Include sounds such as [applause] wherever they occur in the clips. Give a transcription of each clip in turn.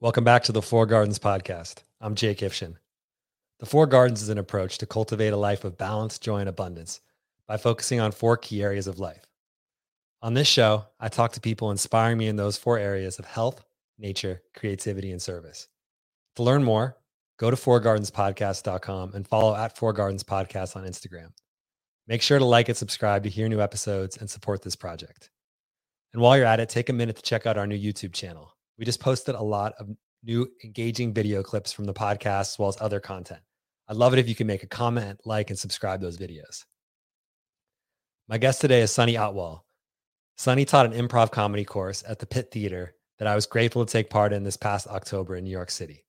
Welcome back to the Four Gardens podcast. I'm Jake Ifshin. The Four Gardens is an approach to cultivate a life of balance, joy, and abundance by focusing on four key areas of life. On this show, I talk to people inspiring me in those four areas of health, nature, creativity, and service. To learn more, go to fourgardenspodcast.com and follow at Four Gardens Podcast on Instagram. Make sure to like and subscribe to hear new episodes and support this project. And while you're at it, take a minute to check out our new YouTube channel. We just posted a lot of new engaging video clips from the podcast as well as other content. I'd love it if you can make a comment, like, and subscribe those videos. My guest today is Sunny Otwell. Sunny taught an improv comedy course at the Pit Theater that I was grateful to take part in this past October in New York City.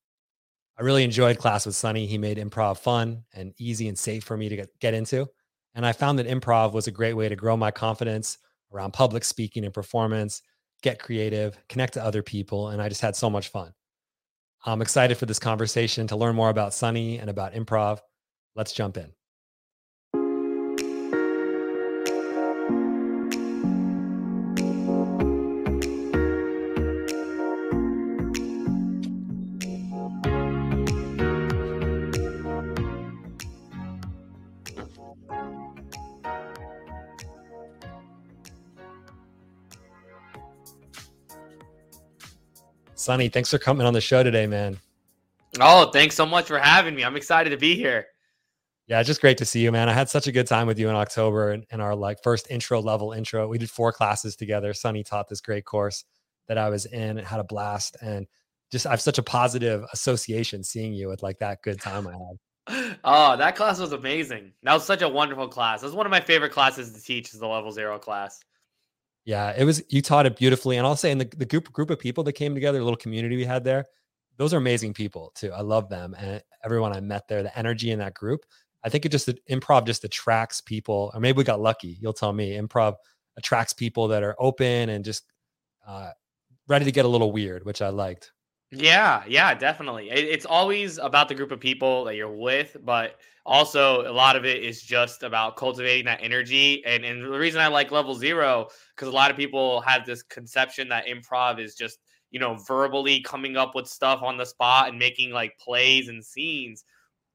I really enjoyed class with Sunny. He made improv fun and easy and safe for me to get, get into. And I found that improv was a great way to grow my confidence around public speaking and performance get creative, connect to other people. And I just had so much fun. I'm excited for this conversation to learn more about Sunny and about improv. Let's jump in. Sunny, thanks for coming on the show today, man. Oh, thanks so much for having me. I'm excited to be here. Yeah, just great to see you, man. I had such a good time with you in October and, and our like first intro level intro. We did four classes together. Sunny taught this great course that I was in and had a blast. And just I have such a positive association seeing you with like that good time I had. [laughs] Oh, that class was amazing. That was such a wonderful class. It was one of my favorite classes to teach is the level zero class. Yeah, it was you taught it beautifully. And I'll say in the, the group group of people that came together, a little community we had there, those are amazing people too. I love them and everyone I met there, the energy in that group. I think it just improv just attracts people, or maybe we got lucky. You'll tell me. Improv attracts people that are open and just uh, ready to get a little weird, which I liked. Yeah, yeah, definitely. It's always about the group of people that you're with, but also a lot of it is just about cultivating that energy. And and the reason I like level zero because a lot of people have this conception that improv is just you know verbally coming up with stuff on the spot and making like plays and scenes.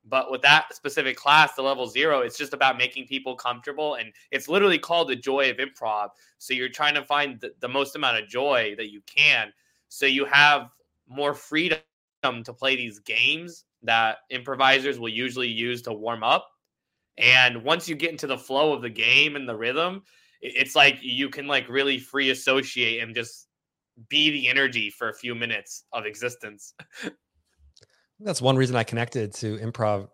But with that specific class, the level zero, it's just about making people comfortable. And it's literally called the joy of improv. So you're trying to find the, the most amount of joy that you can. So you have more freedom to play these games that improvisers will usually use to warm up. And once you get into the flow of the game and the rhythm, it's like you can like really free associate and just be the energy for a few minutes of existence. [laughs] That's one reason I connected to improv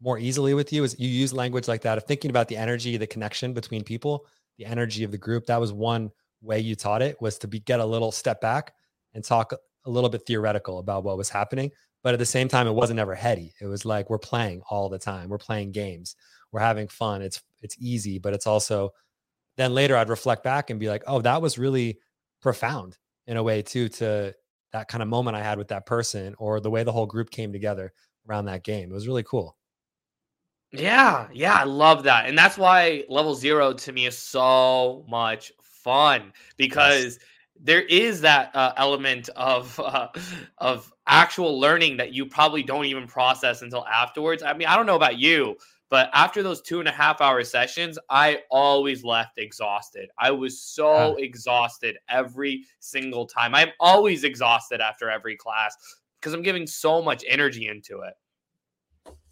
more easily with you is you use language like that of thinking about the energy, the connection between people, the energy of the group. That was one way you taught it was to be get a little step back and talk a little bit theoretical about what was happening. But at the same time, it wasn't ever heady. It was like we're playing all the time. We're playing games. We're having fun. It's it's easy, but it's also then later I'd reflect back and be like, oh, that was really profound in a way too to that kind of moment I had with that person or the way the whole group came together around that game. It was really cool. Yeah, yeah, I love that. And that's why level 0 to me is so much fun because yes there is that uh, element of uh, of actual learning that you probably don't even process until afterwards. I mean, I don't know about you, but after those two and a half hour sessions, I always left exhausted. I was so exhausted every single time. I'm always exhausted after every class because I'm giving so much energy into it.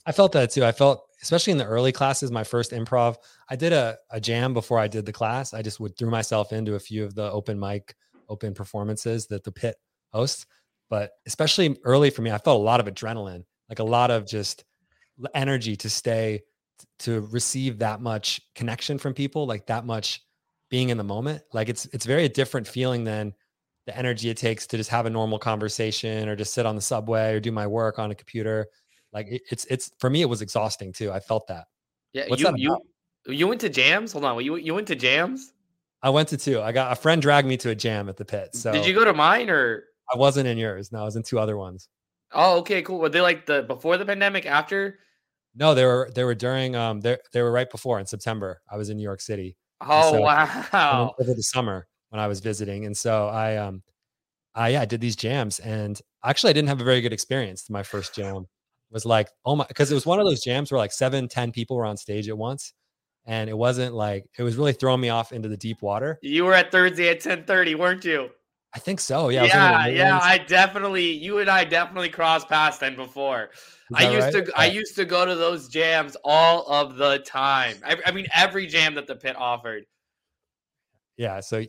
I felt that too. I felt, especially in the early classes, my first improv, I did a, a jam before I did the class. I just would threw myself into a few of the open mic open performances that the pit hosts. But especially early for me, I felt a lot of adrenaline, like a lot of just energy to stay to receive that much connection from people, like that much being in the moment. Like it's it's very different feeling than the energy it takes to just have a normal conversation or just sit on the subway or do my work on a computer. Like it, it's it's for me, it was exhausting too. I felt that. Yeah, What's you you you went to jams. Hold on, you you went to jams. I went to two. I got a friend dragged me to a jam at the pit. So did you go to mine or I wasn't in yours? No, I was in two other ones. Oh, okay, cool. Were they like the before the pandemic, after? No, they were they were during um they they were right before in September. I was in New York City. Oh so, wow! Over the summer when I was visiting, and so I um I yeah, I did these jams and actually I didn't have a very good experience. My first jam was like, oh my, because it was one of those jams where like seven, ten people were on stage at once. And it wasn't like it was really throwing me off into the deep water. You were at Thursday at 10 30, weren't you? I think so. Yeah. Yeah. Yeah. I definitely, you and I definitely crossed paths then before. I used right? to, I used to go to those jams all of the time. I, I mean, every jam that the pit offered. Yeah. So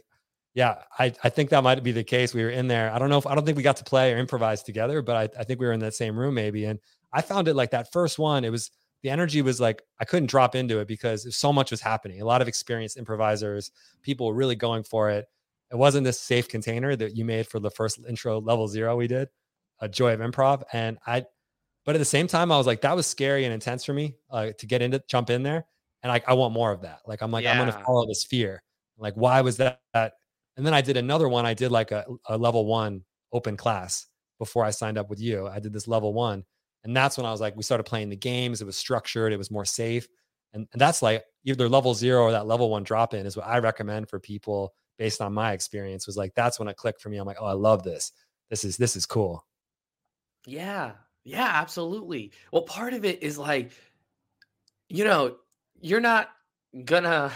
yeah, I, I think that might be the case. We were in there. I don't know if I don't think we got to play or improvise together, but I, I think we were in that same room maybe. And I found it like that first one, it was the energy was like I couldn't drop into it because so much was happening. A lot of experienced improvisers, people were really going for it. It wasn't this safe container that you made for the first intro level zero we did, a joy of improv. And I, but at the same time, I was like, that was scary and intense for me uh, to get into, jump in there. And like, I want more of that. Like, I'm like, yeah. I'm going to follow this fear. Like, why was that? And then I did another one. I did like a, a level one open class before I signed up with you. I did this level one. And that's when I was like, we started playing the games. It was structured, it was more safe. And, and that's like either level zero or that level one drop in is what I recommend for people based on my experience. Was like, that's when it clicked for me. I'm like, oh, I love this. This is this is cool. Yeah. Yeah, absolutely. Well, part of it is like, you know, you're not gonna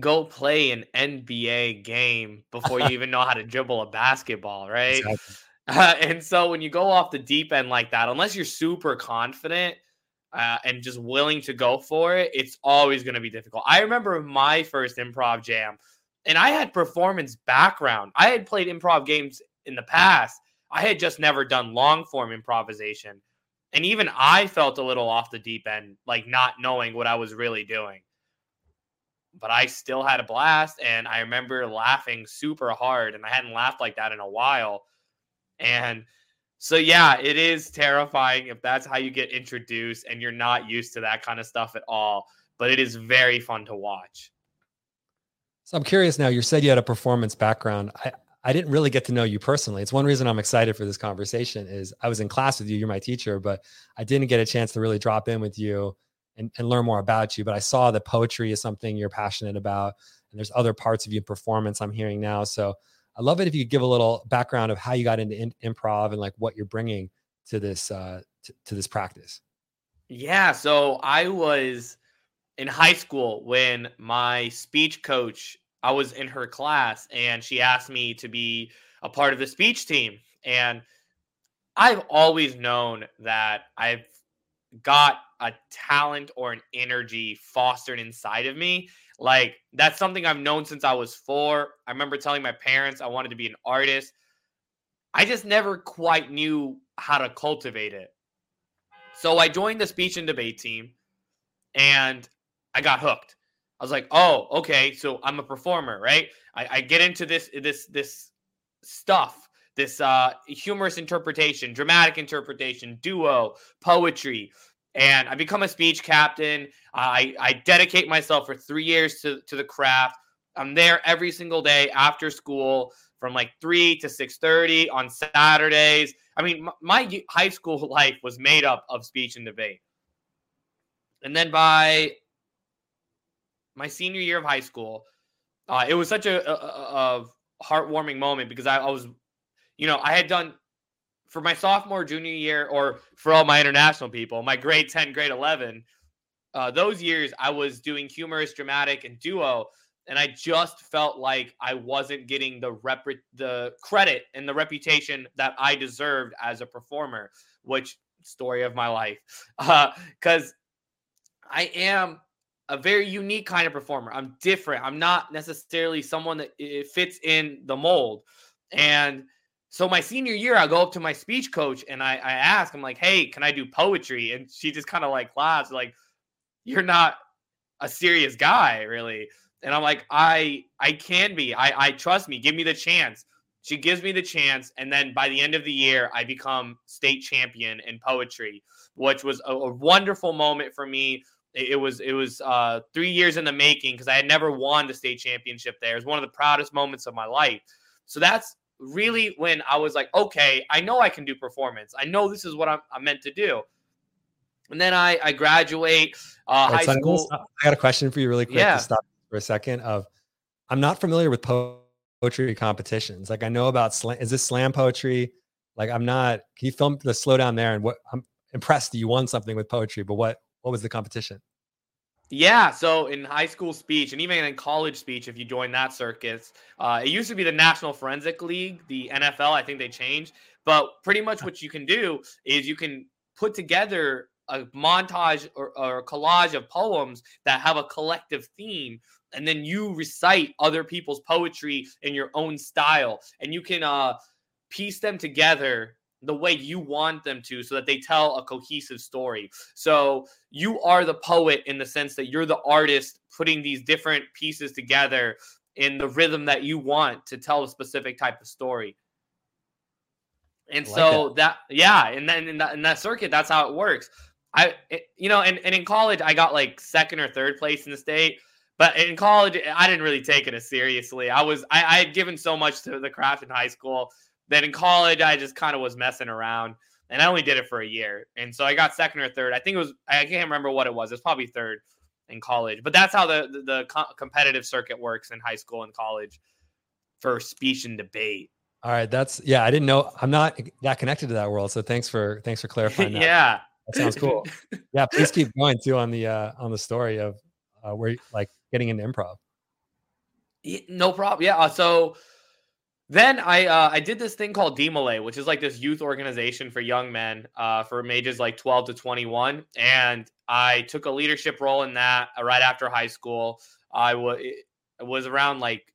go play an NBA game before you [laughs] even know how to dribble a basketball, right? Exactly. Uh, [laughs] and so when you go off the deep end like that, unless you're super confident uh, and just willing to go for it, it's always going to be difficult. I remember my first improv jam, and I had performance background. I had played improv games in the past. I had just never done long form improvisation. And even I felt a little off the deep end, like not knowing what I was really doing but I still had a blast. And I remember laughing super hard, and I hadn't laughed like that in a while. And so, yeah, it is terrifying if that's how you get introduced and you're not used to that kind of stuff at all. But it is very fun to watch. So I'm curious now. You said you had a performance background. I, I didn't really get to know you personally. It's one reason I'm excited for this conversation. Is I was in class with you. You're my teacher, but I didn't get a chance to really drop in with you and, and learn more about you. But I saw that poetry is something you're passionate about, and there's other parts of your performance I'm hearing now. So I love it if you could give a little background of how you got into in, improv and like what you're bringing to this uh, t- to this practice. Yeah, so I was in high school when my speech coach. I was in her class, and she asked me to be a part of the speech team, and I've always known that I've got a talent or an energy fostered inside of me. Like that's something I've known since I was four. I remember telling my parents I wanted to be an artist. I just never quite knew how to cultivate it. So I joined the speech and debate team and I got hooked. I was like, oh, okay, so I'm a performer, right? I, I get into this this this stuff, this uh humorous interpretation, dramatic interpretation, duo, poetry, and I become a speech captain. I, I dedicate myself for three years to, to the craft. I'm there every single day after school from like 3 to 6.30 on Saturdays. I mean, my, high school [laughs] life was made up of speech and debate. And then by my senior year of high school, uh, it was such a, a, a heartwarming moment because I, I was, you know, I had done for my sophomore, junior year, or for all my international people, my grade 10, grade 11, uh, those years I was doing humorous, dramatic, and duo. And I just felt like I wasn't getting the rep- the credit and the reputation that I deserved as a performer, which story of my life. Because [laughs] uh, I am a very unique kind of performer. I'm different. I'm not necessarily someone that fits in the mold. And so my senior year, I go up to my speech coach and I, I ask, I'm like, hey, can I do poetry? And she just kind of like laughs, like, you're not a serious guy, really. And I'm like, I I can be. I I trust me. Give me the chance. She gives me the chance, and then by the end of the year, I become state champion in poetry, which was a, a wonderful moment for me. It, it was it was uh, three years in the making because I had never won the state championship there. It was one of the proudest moments of my life. So that's really when I was like, okay, I know I can do performance. I know this is what I'm, I'm meant to do. And then I, I graduate uh, right, high so school. I got a question for you really quick yeah. to stop for a second of I'm not familiar with poetry. competitions. Like I know about slam. Is this slam poetry? Like I'm not. Can you film the slow down there? And what I'm impressed that you won something with poetry, but what what was the competition? Yeah, so in high school speech and even in college speech, if you join that circus, uh, it used to be the National Forensic League, the NFL. I think they changed, but pretty much what you can do is you can put together a montage or, or a collage of poems that have a collective theme and then you recite other people's poetry in your own style and you can uh piece them together the way you want them to so that they tell a cohesive story. So you are the poet in the sense that you're the artist putting these different pieces together in the rhythm that you want to tell a specific type of story. And like so that. that. yeah, and then in that, in that circuit, that's how it works. I, it, you know, and, and in college, I got like second or third place in the state. But in college, I didn't really take it as seriously. I was, I, I had given so much to the craft in high school then in college, I just kind of was messing around, and I only did it for a year. And so I got second or third. I think it was I can't remember what it was. It's probably third in college. But that's how the the, the co- competitive circuit works in high school and college for speech and debate. All right, that's yeah. I didn't know. I'm not that connected to that world, so thanks for thanks for clarifying that. [laughs] yeah, that sounds cool. [laughs] yeah, please keep going too on the uh on the story of uh, where like getting into improv. No problem. Yeah. Uh, so then I uh, I did this thing called DeMolay, which is like this youth organization for young men uh, from ages like 12 to 21, and I took a leadership role in that uh, right after high school. I was was around like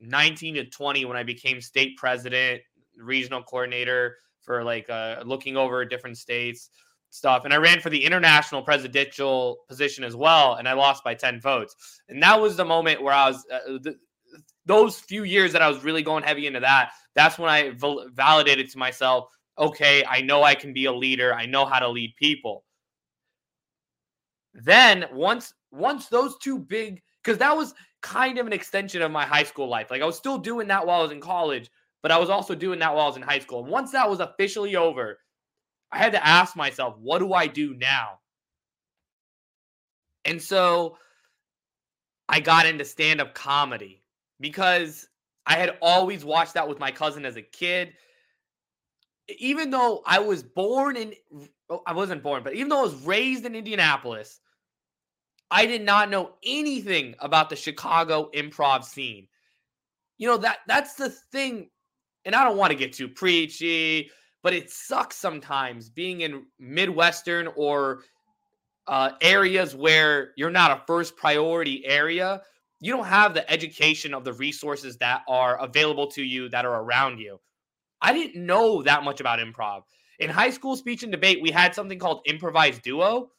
19 to 20 when I became state president, regional coordinator for like uh, looking over different states stuff. And I ran for the international presidential position as well, and I lost by 10 votes. And that was the moment where I was. Uh, those few years that I was really going heavy into that, that's when I validated to myself, okay, I know I can be a leader. I know how to lead people. Then once once those two big cuz that was kind of an extension of my high school life. Like I was still doing that while I was in college, but I was also doing that while I was in high school. And once that was officially over, I had to ask myself, what do I do now? And so I got into stand up comedy because I had always watched that with my cousin as a kid. Even though I was born in, oh, I wasn't born, but even though I was raised in Indianapolis, I did not know anything about the Chicago improv scene. You know that that's the thing, and I don't want to get too preachy, but it sucks sometimes being in Midwestern or uh, areas where you're not a first priority area you don't have the education of the resources that are available to you that are around you. I didn't know that much about improv. In high school speech and debate, we had something called improvised duo,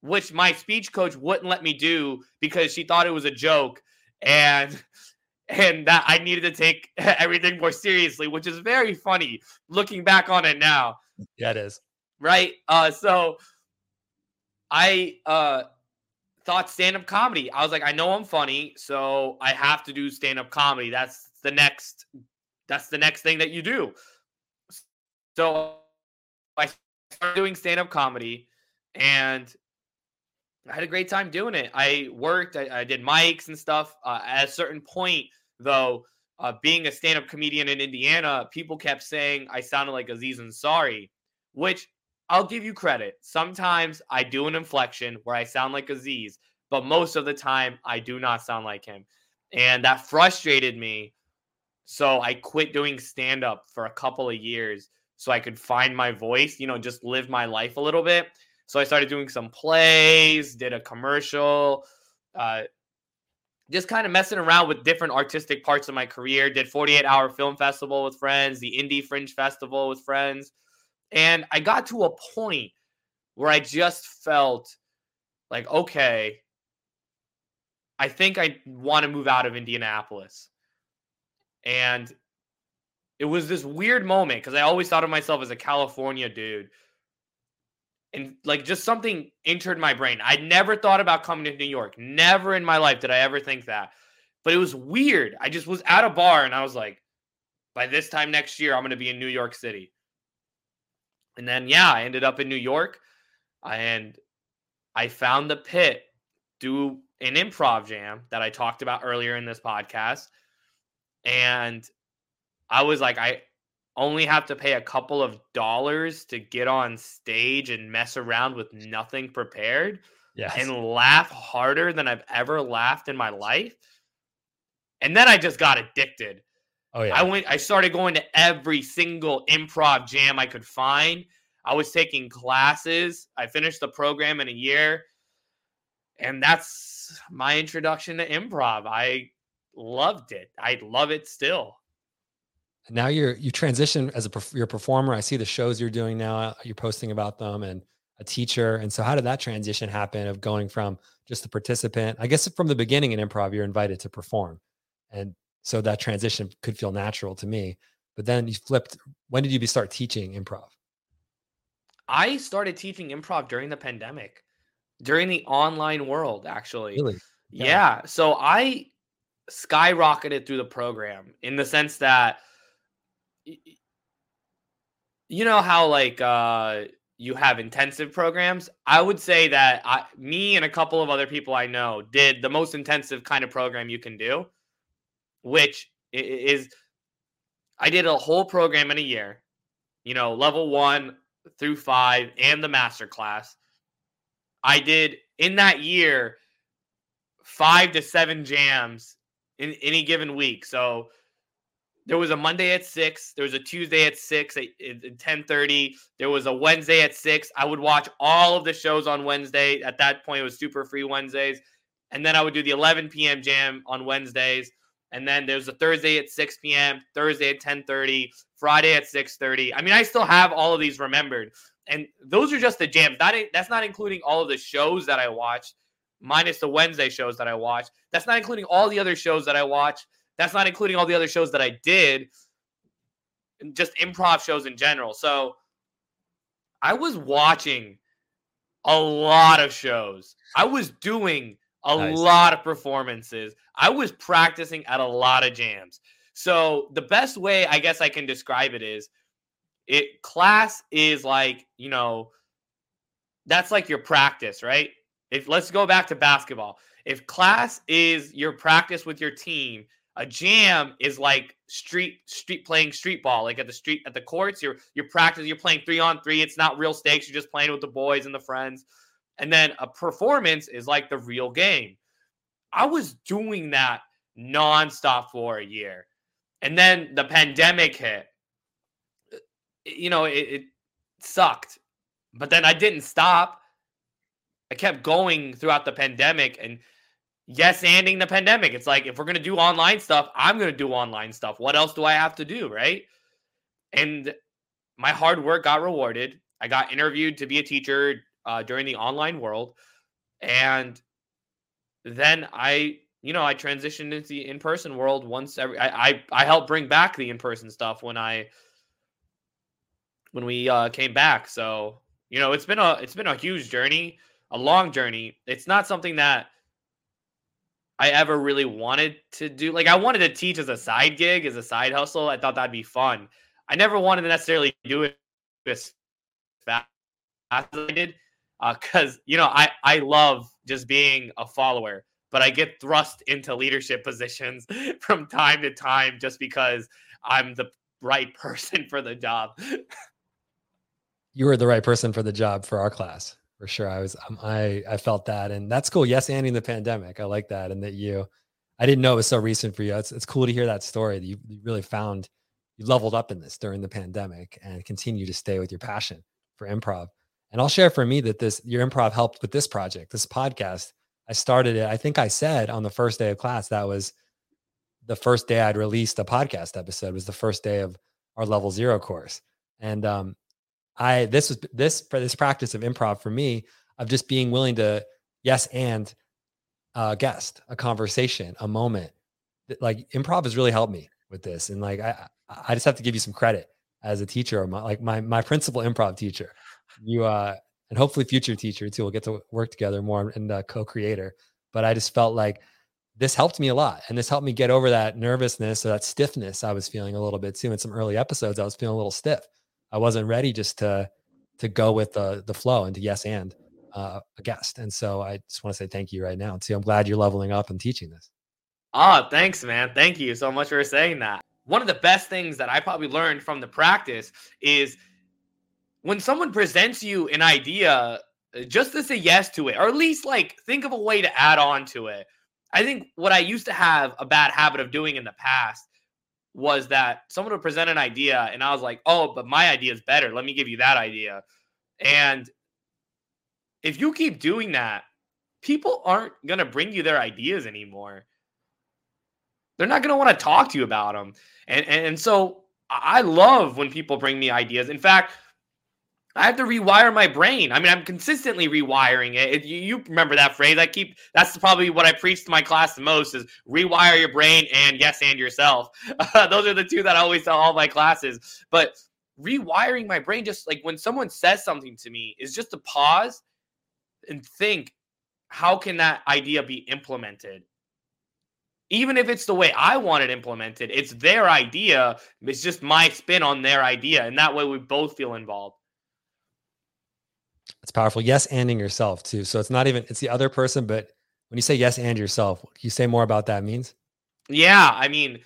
which my speech coach wouldn't let me do because she thought it was a joke and [laughs] and that I needed to take [laughs] everything more seriously, which is very funny looking back on it now. Yeah, it is. Right? Uh so I uh thought stand up comedy. I was like, I know I'm funny, so I have to do stand up comedy. That's the next. That's the next thing that you do. So I started doing stand up comedy, and I had a great time doing it. I worked. I, I did mics and stuff. Uh, at a certain point, though, uh, being a stand up comedian in Indiana, people kept saying I sounded like Aziz Ansari, which I'll give you credit. Sometimes I do an inflection where I sound like Aziz, but most of the time I do not sound like him. And that frustrated me. So I quit doing stand up for a couple of years so I could find my voice, you know, just live my life a little bit. So I started doing some plays, did a commercial, uh, just kind of messing around with different artistic parts of my career. Did 48 Hour Film Festival with friends, the IndyFringe Festival with friends. And I got to a point where I just felt like, okay, I think I want to move out of Indianapolis. And it was this weird moment because I always thought of myself as a California dude. And like just something entered my brain. I'd never thought about coming to New York. Never in my life did I ever think that. But it was weird. I just was at a bar and I was like, by this time next year, I'm going to be in New York City. And then, yeah, I ended up in New York and I found the pit, do an improv jam that I talked about earlier in this podcast. and I was like, I only have to pay a couple of dollars to get on stage and mess around with nothing prepared yes. and laugh harder than I've ever laughed in my life. And then I just got addicted. Oh yeah. I went I started going to every single improv jam I could find. I was taking classes. I finished the program in a year. And that's my introduction to improv. I loved it. I love it still now you're you transition as a you're a performer. I see the shows you're doing now. You're posting about them and a teacher. And so, how did that transition happen of going from just a participant? I guess from the beginning in improv, you're invited to perform, and so that transition could feel natural to me. But then you flipped. When did you start teaching improv? I started teaching improv during the pandemic, during the online world, actually. Really? Yeah. yeah. So I skyrocketed through the program in the sense that you know how like uh you have intensive programs i would say that I, me and a couple of other people i know did the most intensive kind of program you can do which is i did a whole program in a year you know level one through five and the master class i did in that year five to seven jams in any given week so there was a Monday at six. There was a Tuesday at six at, at ten thirty. There was a Wednesday at six. I would watch all of the shows on Wednesday. At that point, it was super free Wednesdays, and then I would do the eleven p.m. jam on Wednesdays. And then there's a Thursday at 6 p.m., Thursday at 10:30, Friday at 6:30. I mean, I still have all of these remembered, and those are just the jams. That that's not including all of the shows that I watched, minus the Wednesday shows that I watched. That's not including all the other shows that I watched that's not including all the other shows that I did, just improv shows in general. So I was watching a lot of shows. I was doing a nice. lot of performances. I was practicing at a lot of jams. So the best way I guess I can describe it is it class is like, you know, that's like your practice, right? If let's go back to basketball. If class is your practice with your team a jam is like street street playing street ball, like at the street at the courts. You're you're practicing. You're playing three on three. It's not real stakes. You're just playing with the boys and the friends. And then a performance is like the real game. I was doing that nonstop for a year, and then the pandemic hit. You know, it, it sucked, but then I didn't stop. I kept going throughout the pandemic and yes ending the pandemic. It's like if we're gonna do online stuff, I'm gonna do online stuff. What else do I have to do, right? And my hard work got rewarded. I got interviewed to be a teacher uh, during the online world, and then I, you know, I transitioned into the in-person world once every. I I, I helped bring back the in-person stuff when I when we uh, came back. So you know, it's been a it's been a huge journey, a long journey. It's not something that I ever really wanted to do. Like I wanted to teach as a side gig, as a side hustle. I thought that'd be fun. I never wanted to necessarily do it as fast as I did, because uh, you know I I love just being a follower, but I get thrust into leadership positions [laughs] from time to time just because I'm the right person for the job. [laughs] you were the right person for the job for our class for sure. I was, um, I, I felt that, and that's cool. Yes, ending the pandemic. I like that, and that you, I didn't know it was so recent for you. It's, it's cool to hear that story. That you, you really found you leveled up in this during the pandemic and continue to stay with your passion for improv. And I'll share for me that this your improv helped with this project, this podcast. I started it. I think I said on the first day of class that was the first day I'd released a podcast episode. Was the first day of our level zero course, and um, I this was this for this practice of improv for me of just being willing to yes and a guest, a conversation, a moment. Like improv has really helped me with this, and like I I just have to give you some credit as a teacher, or my, like my my principal improv teacher. You uh and hopefully future teacher too. We'll get to work together more and uh, co-creator. But I just felt like this helped me a lot, and this helped me get over that nervousness or that stiffness I was feeling a little bit too. In some early episodes, I was feeling a little stiff I wasn't ready just to to go with the the flow and to yes and uh, a guest. And so I just want to say thank you right now too. I'm glad you're leveling up and teaching this. Oh, thanks, man. Thank you so much for saying that. One of the best things that I probably learned from the practice is when someone presents you an idea, uh, just to say yes to it, or at least like think of a way to add on to it. I think what I used to have a bad habit of doing in the past was that someone would present an idea and I was like, oh, but my idea is better. Let me give you that idea. And if you keep doing that, people aren't going to bring you their ideas anymore. They're not going to want to talk to you about them. And, and, and so I love when people bring me ideas. In fact, I have to rewire my brain. I mean, I'm consistently rewiring it. You, you, remember that phrase? I keep. That's probably what I preach to my class the most: is rewire your brain and yes, and yourself. Uh, [laughs] those are the two that I always tell all my classes. But rewiring my brain, just like when someone says something to me, is just to pause and think, how can that idea be implemented? Even if it's the way I want it implemented, it's their idea. It's just my spin on their idea, and that way we both feel involved. It's powerful. Yes, anding yourself too. So it's not even it's the other person, but when you say yes and yourself, can you say more about that means? Yeah, I mean,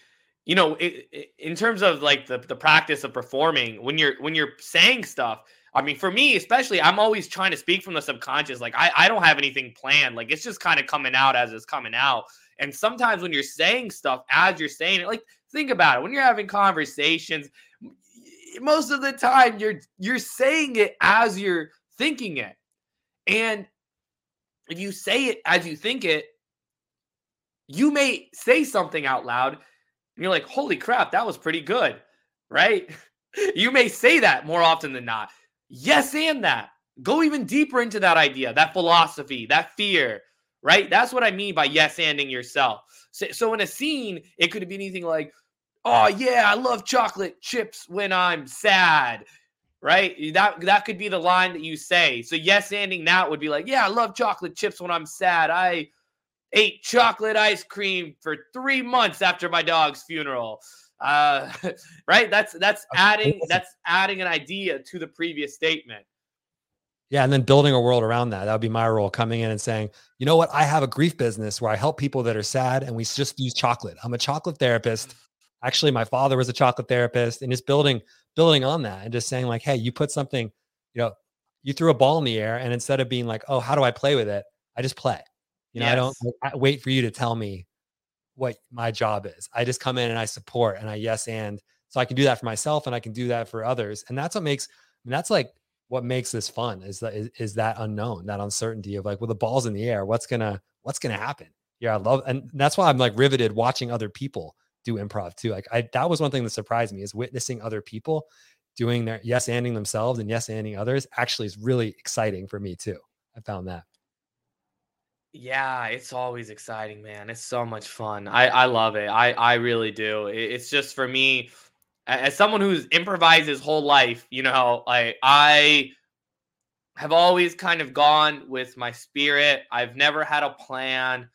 you know, it, it, in terms of like the the practice of performing, when you're when you're saying stuff, I mean, for me especially, I'm always trying to speak from the subconscious. Like I I don't have anything planned. Like it's just kind of coming out as it's coming out. And sometimes when you're saying stuff as you're saying it, like think about it. When you're having conversations, most of the time you're you're saying it as you're thinking it. And if you say it as you think it, you may say something out loud and you're like, holy crap, that was pretty good. Right? [laughs] you may say that more often than not. Yes, and that. Go even deeper into that idea, that philosophy, that fear, right? That's what I mean by yes anding yourself. So, so in a scene, it could be anything like, oh yeah, I love chocolate chips when I'm sad right? That that could be the line that you say. So yes, ending that would be like, yeah, I love chocolate chips when I'm sad. I ate chocolate ice cream for three months after my dog's funeral. Uh, [laughs] right? That's that's adding that's adding an idea to the previous statement. Yeah, and then building a world around that. That would be my role coming in and saying, you know what? I have a grief business where I help people that are sad and we just use chocolate. I'm a chocolate therapist. Actually, my father was a chocolate therapist and just building building on that and just saying like, hey, you put something, you know, you threw a ball in the air and instead of being like, oh, how do I play with it? I just play. You know, yes. I don't I wait for you to tell me what my job is. I just come in and I support and I yes and so I can do that for myself and I can do that for others. And that's what makes I mean, that's like what makes this fun is that is, is that unknown, that uncertainty of like, well, the ball's in the air. What's gonna what's gonna happen? Yeah, I love and that's why I'm like riveted watching other people do improv too. Like I that was one thing that surprised me is witnessing other people doing their yes anding themselves and yes anding others actually is really exciting for me too. I found that. Yeah, it's always exciting, man. It's so much fun. I I love it. I I really do. It's just for me as someone who's improvised his whole life, you know, like I have always kind of gone with my spirit. I've never had a plan.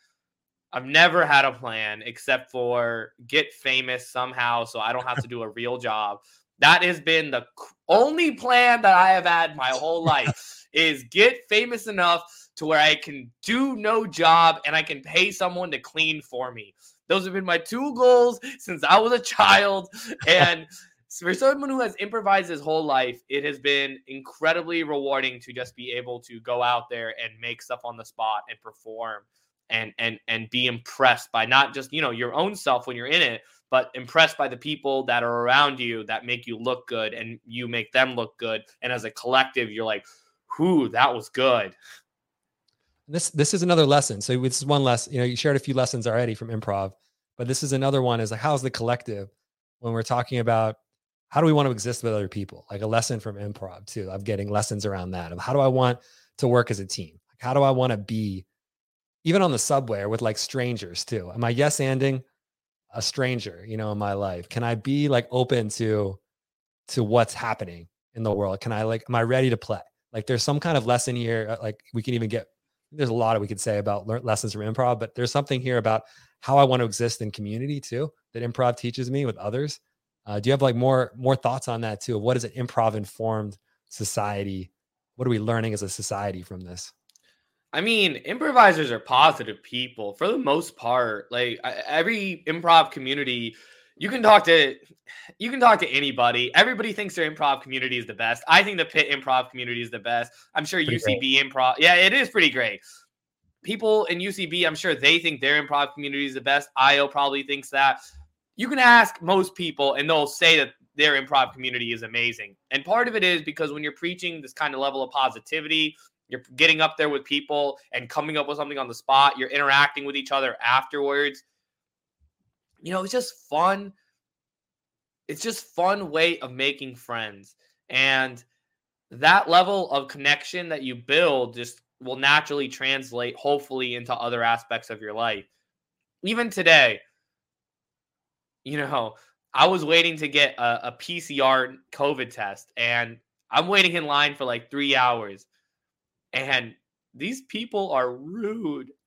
I've never had a plan except for get famous somehow so I don't have to do a real job. That has been the only plan that I have had my whole life is get famous enough to where I can do no job and I can pay someone to clean for me. Those have been my two goals since I was a child. And for someone who has improvised his whole life, it has been incredibly rewarding to just be able to go out there and make stuff on the spot and perform and and and be impressed by not just you know your own self when you're in it but impressed by the people that are around you that make you look good and you make them look good. And as a collective you're like whoo that was good. This this is another lesson. So this is one less you know you shared a few lessons already from improv but this is another one is like how's the collective when we're talking about how do we want to exist with other people? Like a lesson from improv too of getting lessons around that of how do i want to work as a team? How do i want to be even on the subway or with like strangers too. Am I yes anding a stranger, you know, in my life? Can I be like open to to what's happening in the world? Can I like am I ready to play? Like there's some kind of lesson here uh, like we can even get there's a lot we could say about lessons from improv, but there's something here about how I want to exist in community too that improv teaches me with others. Uh, do you have like more more thoughts on that too? What is an improv informed society? What are we learning as a society from this? I mean, improvisers are positive people for the most part. Like every improv community, you can talk to you can talk to anybody. Everybody thinks their improv community is the best. I think the Pit improv community is the best. I'm sure pretty UCB great. improv. Yeah, it is pretty great. People in UCB, I'm sure they think their improv community is the best. IO probably thinks that. You can ask most people and they'll say that their improv community is amazing. And part of it is because when you're preaching this kind of level of positivity, you're getting up there with people and coming up with something on the spot, you're interacting with each other afterwards. You know, it's just fun. It's just fun way of making friends. And that level of connection that you build just will naturally translate hopefully into other aspects of your life. Even today, you know, I was waiting to get a, a PCR COVID test and I'm waiting in line for like three hours. And these people are rude. [laughs]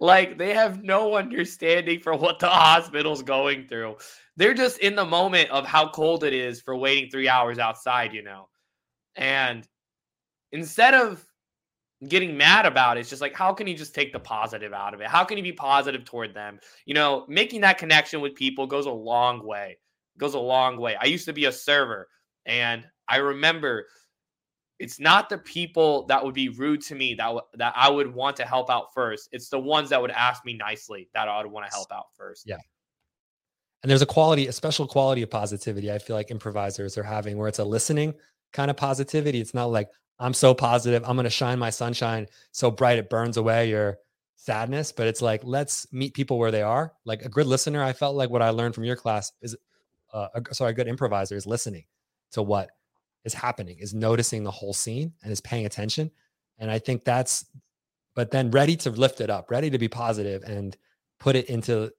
Like they have no understanding for what the hospital's going through. They're just in the moment of how cold it is for waiting three hours outside, you know. And instead of getting mad about it, it's just like, how can you just take the positive out of it? How can you be positive toward them? You know, making that connection with people goes a long way goes a long way. I used to be a server, and I remember it's not the people that would be rude to me that that I would want to help out first. It's the ones that would ask me nicely that I would want to help out first. Yeah. And there's a quality, a special quality of positivity I feel like improvisers are having where it's a listening kind of positivity. It's not like I'm so positive, I'm going to shine my sunshine so bright it burns away your sadness, but it's like let's meet people where they are. Like a good listener, I felt like what I learned from your class is uh, a, sorry, a good improviser is listening to what is happening, is noticing the whole scene and is paying attention. And I think that's, but then ready to lift it up, ready to be positive and put it into,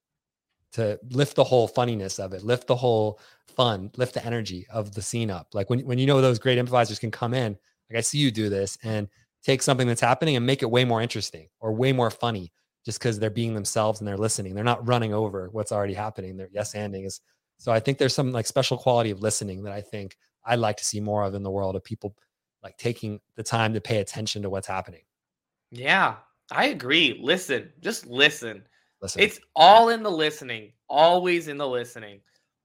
to lift the whole funniness of it, lift the whole fun, lift the energy of the scene up. Like when, when you know those great improvisers can come in, like I see you do this and take something that's happening and make it way more interesting or way more funny just because they're being themselves and they're listening. They're not running over what's already happening. They're yes anding is so I think there's some like special quality of listening that I think I'd like to see more of in the world of people like taking the time to pay attention to what's happening. Yeah, I agree. Listen, just listen. Listen. It's all in the listening, always in the listening.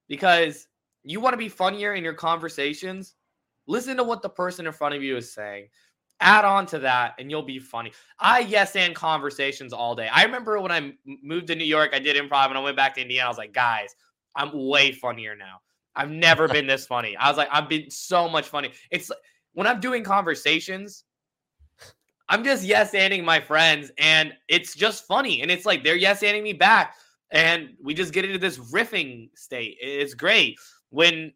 Because you want to be funnier in your conversations, listen to what the person in front of you is saying. Add on to that and you'll be funny. I yes and conversations all day. I remember when I moved to New York, I did improv and I went back to Indiana. I was like, guys, I'm way funnier now. I've never been this funny. I was like, I've been so much funny. It's when I'm doing conversations, I'm just yes anding my friends, and it's just funny. And it's like they're yes anding me back, and we just get into this riffing state. It's great when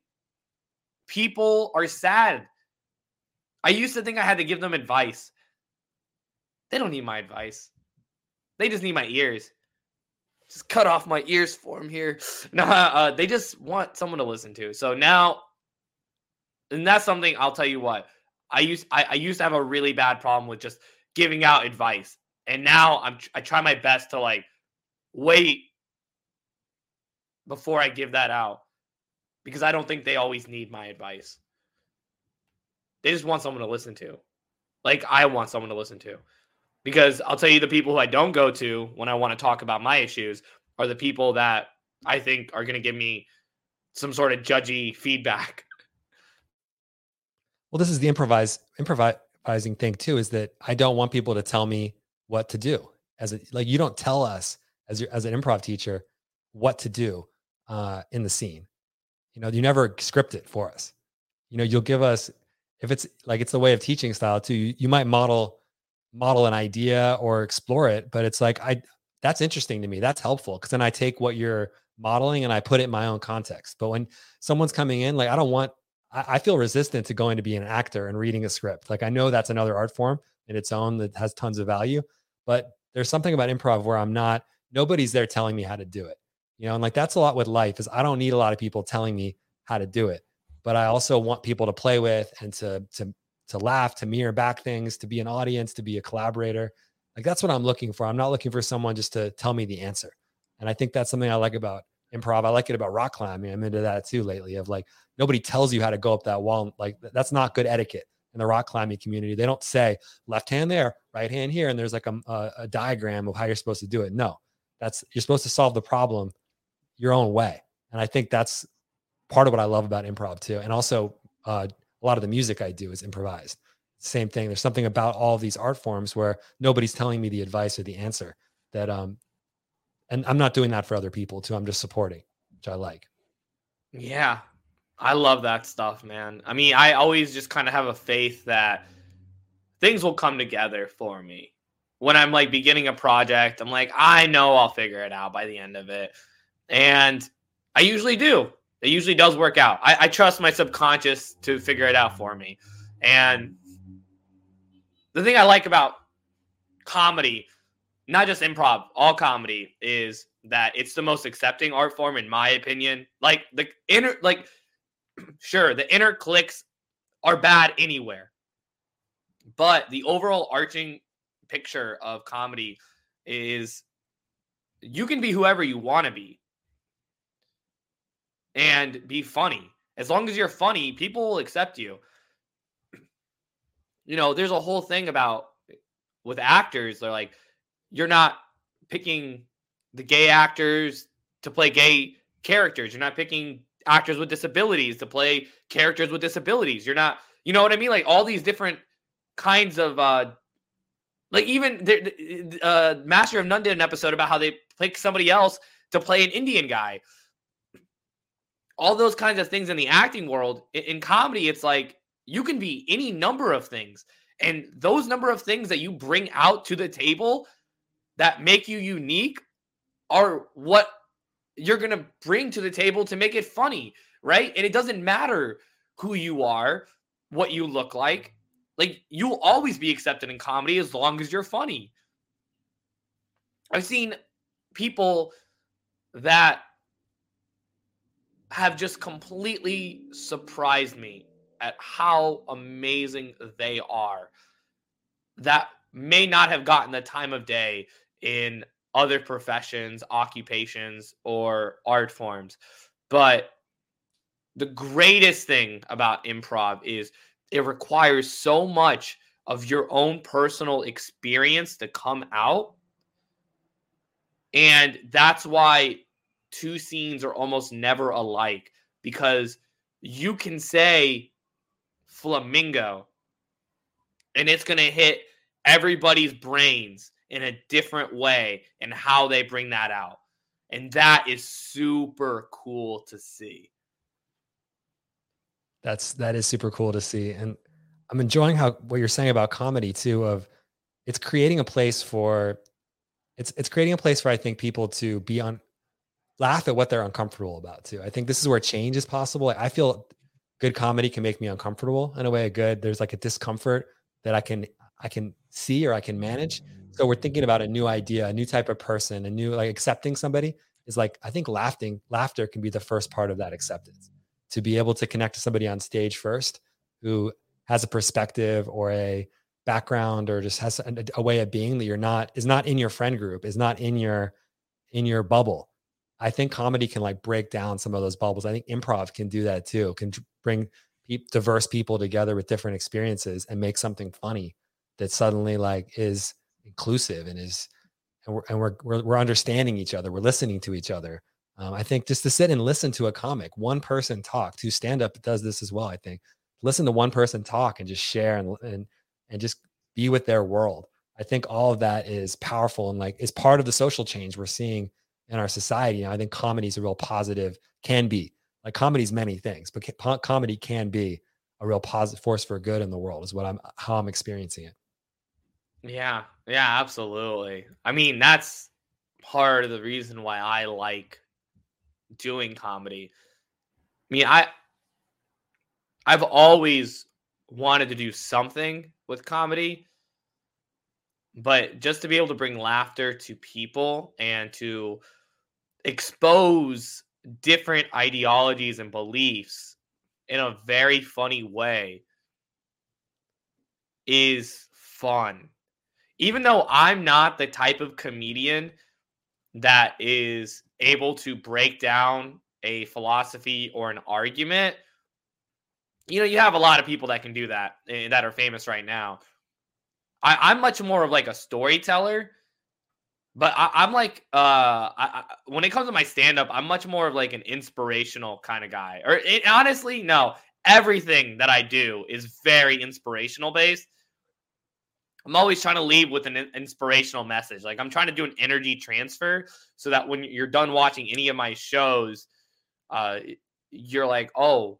people are sad. I used to think I had to give them advice. They don't need my advice. They just need my ears just cut off my ears for him here. [sighs] No, uh, they just want someone to listen to. So now, and that's something I'll tell you what I used I, I used to have a really bad problem with just giving out advice, and now I'm I try my best to like wait before I give that out because I don't think they always need my advice. They just want someone to listen to, like I want someone to listen to because I'll tell you the people who I don't go to when I want to talk about my issues are the people that I think are going to give me some sort of judgy feedback. Well, this is the improvise improvising thing too is that I don't want people to tell me what to do. As a, like you don't tell us as your, as an improv teacher what to do uh, in the scene. You know, you never script it for us. You know, you'll give us if it's like it's the way of teaching style too. You, you might model model an idea or explore it but it's like i that's interesting to me that's helpful because then i take what you're modeling and i put it in my own context but when someone's coming in like i don't want I, I feel resistant to going to be an actor and reading a script like i know that's another art form in its own that has tons of value but there's something about improv where i'm not nobody's there telling me how to do it you know and like that's a lot with life is i don't need a lot of people telling me how to do it but i also want people to play with and to to to laugh, to mirror back things, to be an audience, to be a collaborator. Like that's what I'm looking for. I'm not looking for someone just to tell me the answer. And I think that's something I like about improv. I like it about rock climbing. I'm into that too lately of like nobody tells you how to go up that wall. Like that's not good etiquette. in the rock climbing community, they don't say left hand there, right hand here, and there's like a, a, a diagram of how you're supposed to do it. No, that's you're supposed to solve the problem your own way. And I think that's part of what I love about improv too. And also, uh, a lot of the music I do is improvised. Same thing. There's something about all these art forms where nobody's telling me the advice or the answer that, um, and I'm not doing that for other people too. I'm just supporting, which I like. Yeah. I love that stuff, man. I mean, I always just kind of have a faith that things will come together for me. When I'm like beginning a project, I'm like, I know I'll figure it out by the end of it. And I usually do. It usually does work out. I, I trust my subconscious to figure it out for me. And the thing I like about comedy, not just improv, all comedy, is that it's the most accepting art form, in my opinion. Like the inner, like, [clears throat] sure, the inner cliques are bad anywhere, but the overall arching picture of comedy is you can be whoever you want to be and be funny. As long as you're funny, people will accept you. You know, there's a whole thing about with actors, they're like, you're not picking the gay actors to play gay characters. You're not picking actors with disabilities to play characters with disabilities. You're not, you know what I mean? Like all these different kinds of uh like even the uh Master of None did an episode about how they pick somebody else to play an Indian guy all those kinds of things in the acting world. In, in comedy, it's like you can be any number of things. And those number of things that you bring out to the table that make you unique are what you're going to bring to the table to make it funny, right? And it doesn't matter who you are, what you look like. Like you'll always be accepted in comedy as long as you're funny. I've seen people that have just completely surprised me at how amazing they are. That may not have gotten the time of day in other professions, occupations, or art forms. But the greatest thing about improv is it requires so much of your own personal experience to come out. And that's why two scenes are almost never alike because you can say flamingo and it's going to hit everybody's brains in a different way and how they bring that out. And that is super cool to see. That's that is super cool to see. And I'm enjoying how what you're saying about comedy too of it's creating a place for it's it's creating a place for I think people to be on laugh at what they're uncomfortable about too. I think this is where change is possible. I feel good comedy can make me uncomfortable in a way. Good, there's like a discomfort that I can I can see or I can manage. So we're thinking about a new idea, a new type of person, a new like accepting somebody is like I think laughing laughter can be the first part of that acceptance. To be able to connect to somebody on stage first who has a perspective or a background or just has a, a way of being that you're not is not in your friend group, is not in your in your bubble I think comedy can like break down some of those bubbles. I think improv can do that too. Can bring pe- diverse people together with different experiences and make something funny that suddenly like is inclusive and is and we're and we're we're, we're understanding each other. We're listening to each other. Um, I think just to sit and listen to a comic, one person talk. To stand up does this as well. I think listen to one person talk and just share and and and just be with their world. I think all of that is powerful and like is part of the social change we're seeing in our society. Know, I think comedy is a real positive, can be like comedy's many things, but comedy can be a real positive force for good in the world is what I'm, how I'm experiencing it. Yeah. Yeah, absolutely. I mean, that's part of the reason why I like doing comedy. I mean, I, I've always wanted to do something with comedy but just to be able to bring laughter to people and to expose different ideologies and beliefs in a very funny way is fun. Even though I'm not the type of comedian that is able to break down a philosophy or an argument, you know, you have a lot of people that can do that eh, that are famous right now. I, I'm much more of like a storyteller, but I, am like, uh, I, I, when it comes to my stand up, I'm much more of like an inspirational kind of guy. Or it, honestly, no, everything that I do is very inspirational based. I'm always trying to leave with an inspirational message. Like I'm trying to do an energy transfer so that when you're done watching any of my shows, uh, you're like, oh,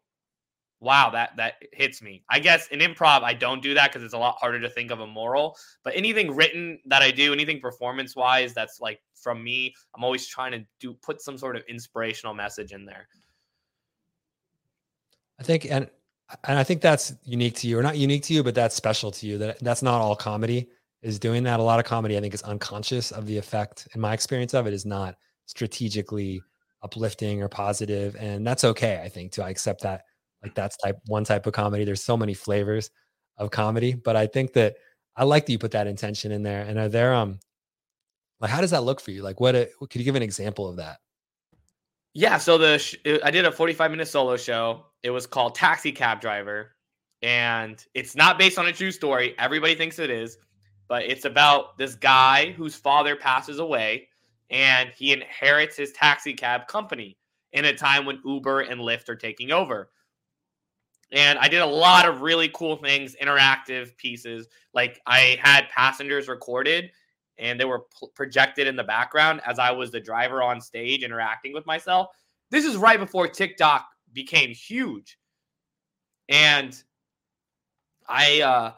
wow, that that hits me. I guess in improv, I don't do that because it's a lot harder to think of a moral. But anything written that I do, anything performance wise, that's like from me, I'm always trying to do put some sort of inspirational message in there. I think, and and I think that's unique to you, or not unique to you, but that's special to you. That that's not all comedy is doing that. A lot of comedy, I think, is unconscious of the effect. In my experience of it, is not strategically uplifting or positive, and that's okay. I think to I accept that like that's type one type of comedy. There's so many flavors of comedy, but I think that I like that you put that intention in there. And are there um like how does that look for you? Like what, a, could you give an example of that? Yeah, so the sh- I did a 45 minute solo show. It was called Taxi Cab Driver and it's not based on a true story. Everybody thinks it is, but it's about this guy whose father passes away and he inherits his taxi cab company in a time when Uber and Lyft are taking over. And I did a lot of really cool things, interactive pieces. Like I had passengers recorded and they were p- projected in the background as I was the driver on stage interacting with myself. This is right before TikTok became huge. And I uh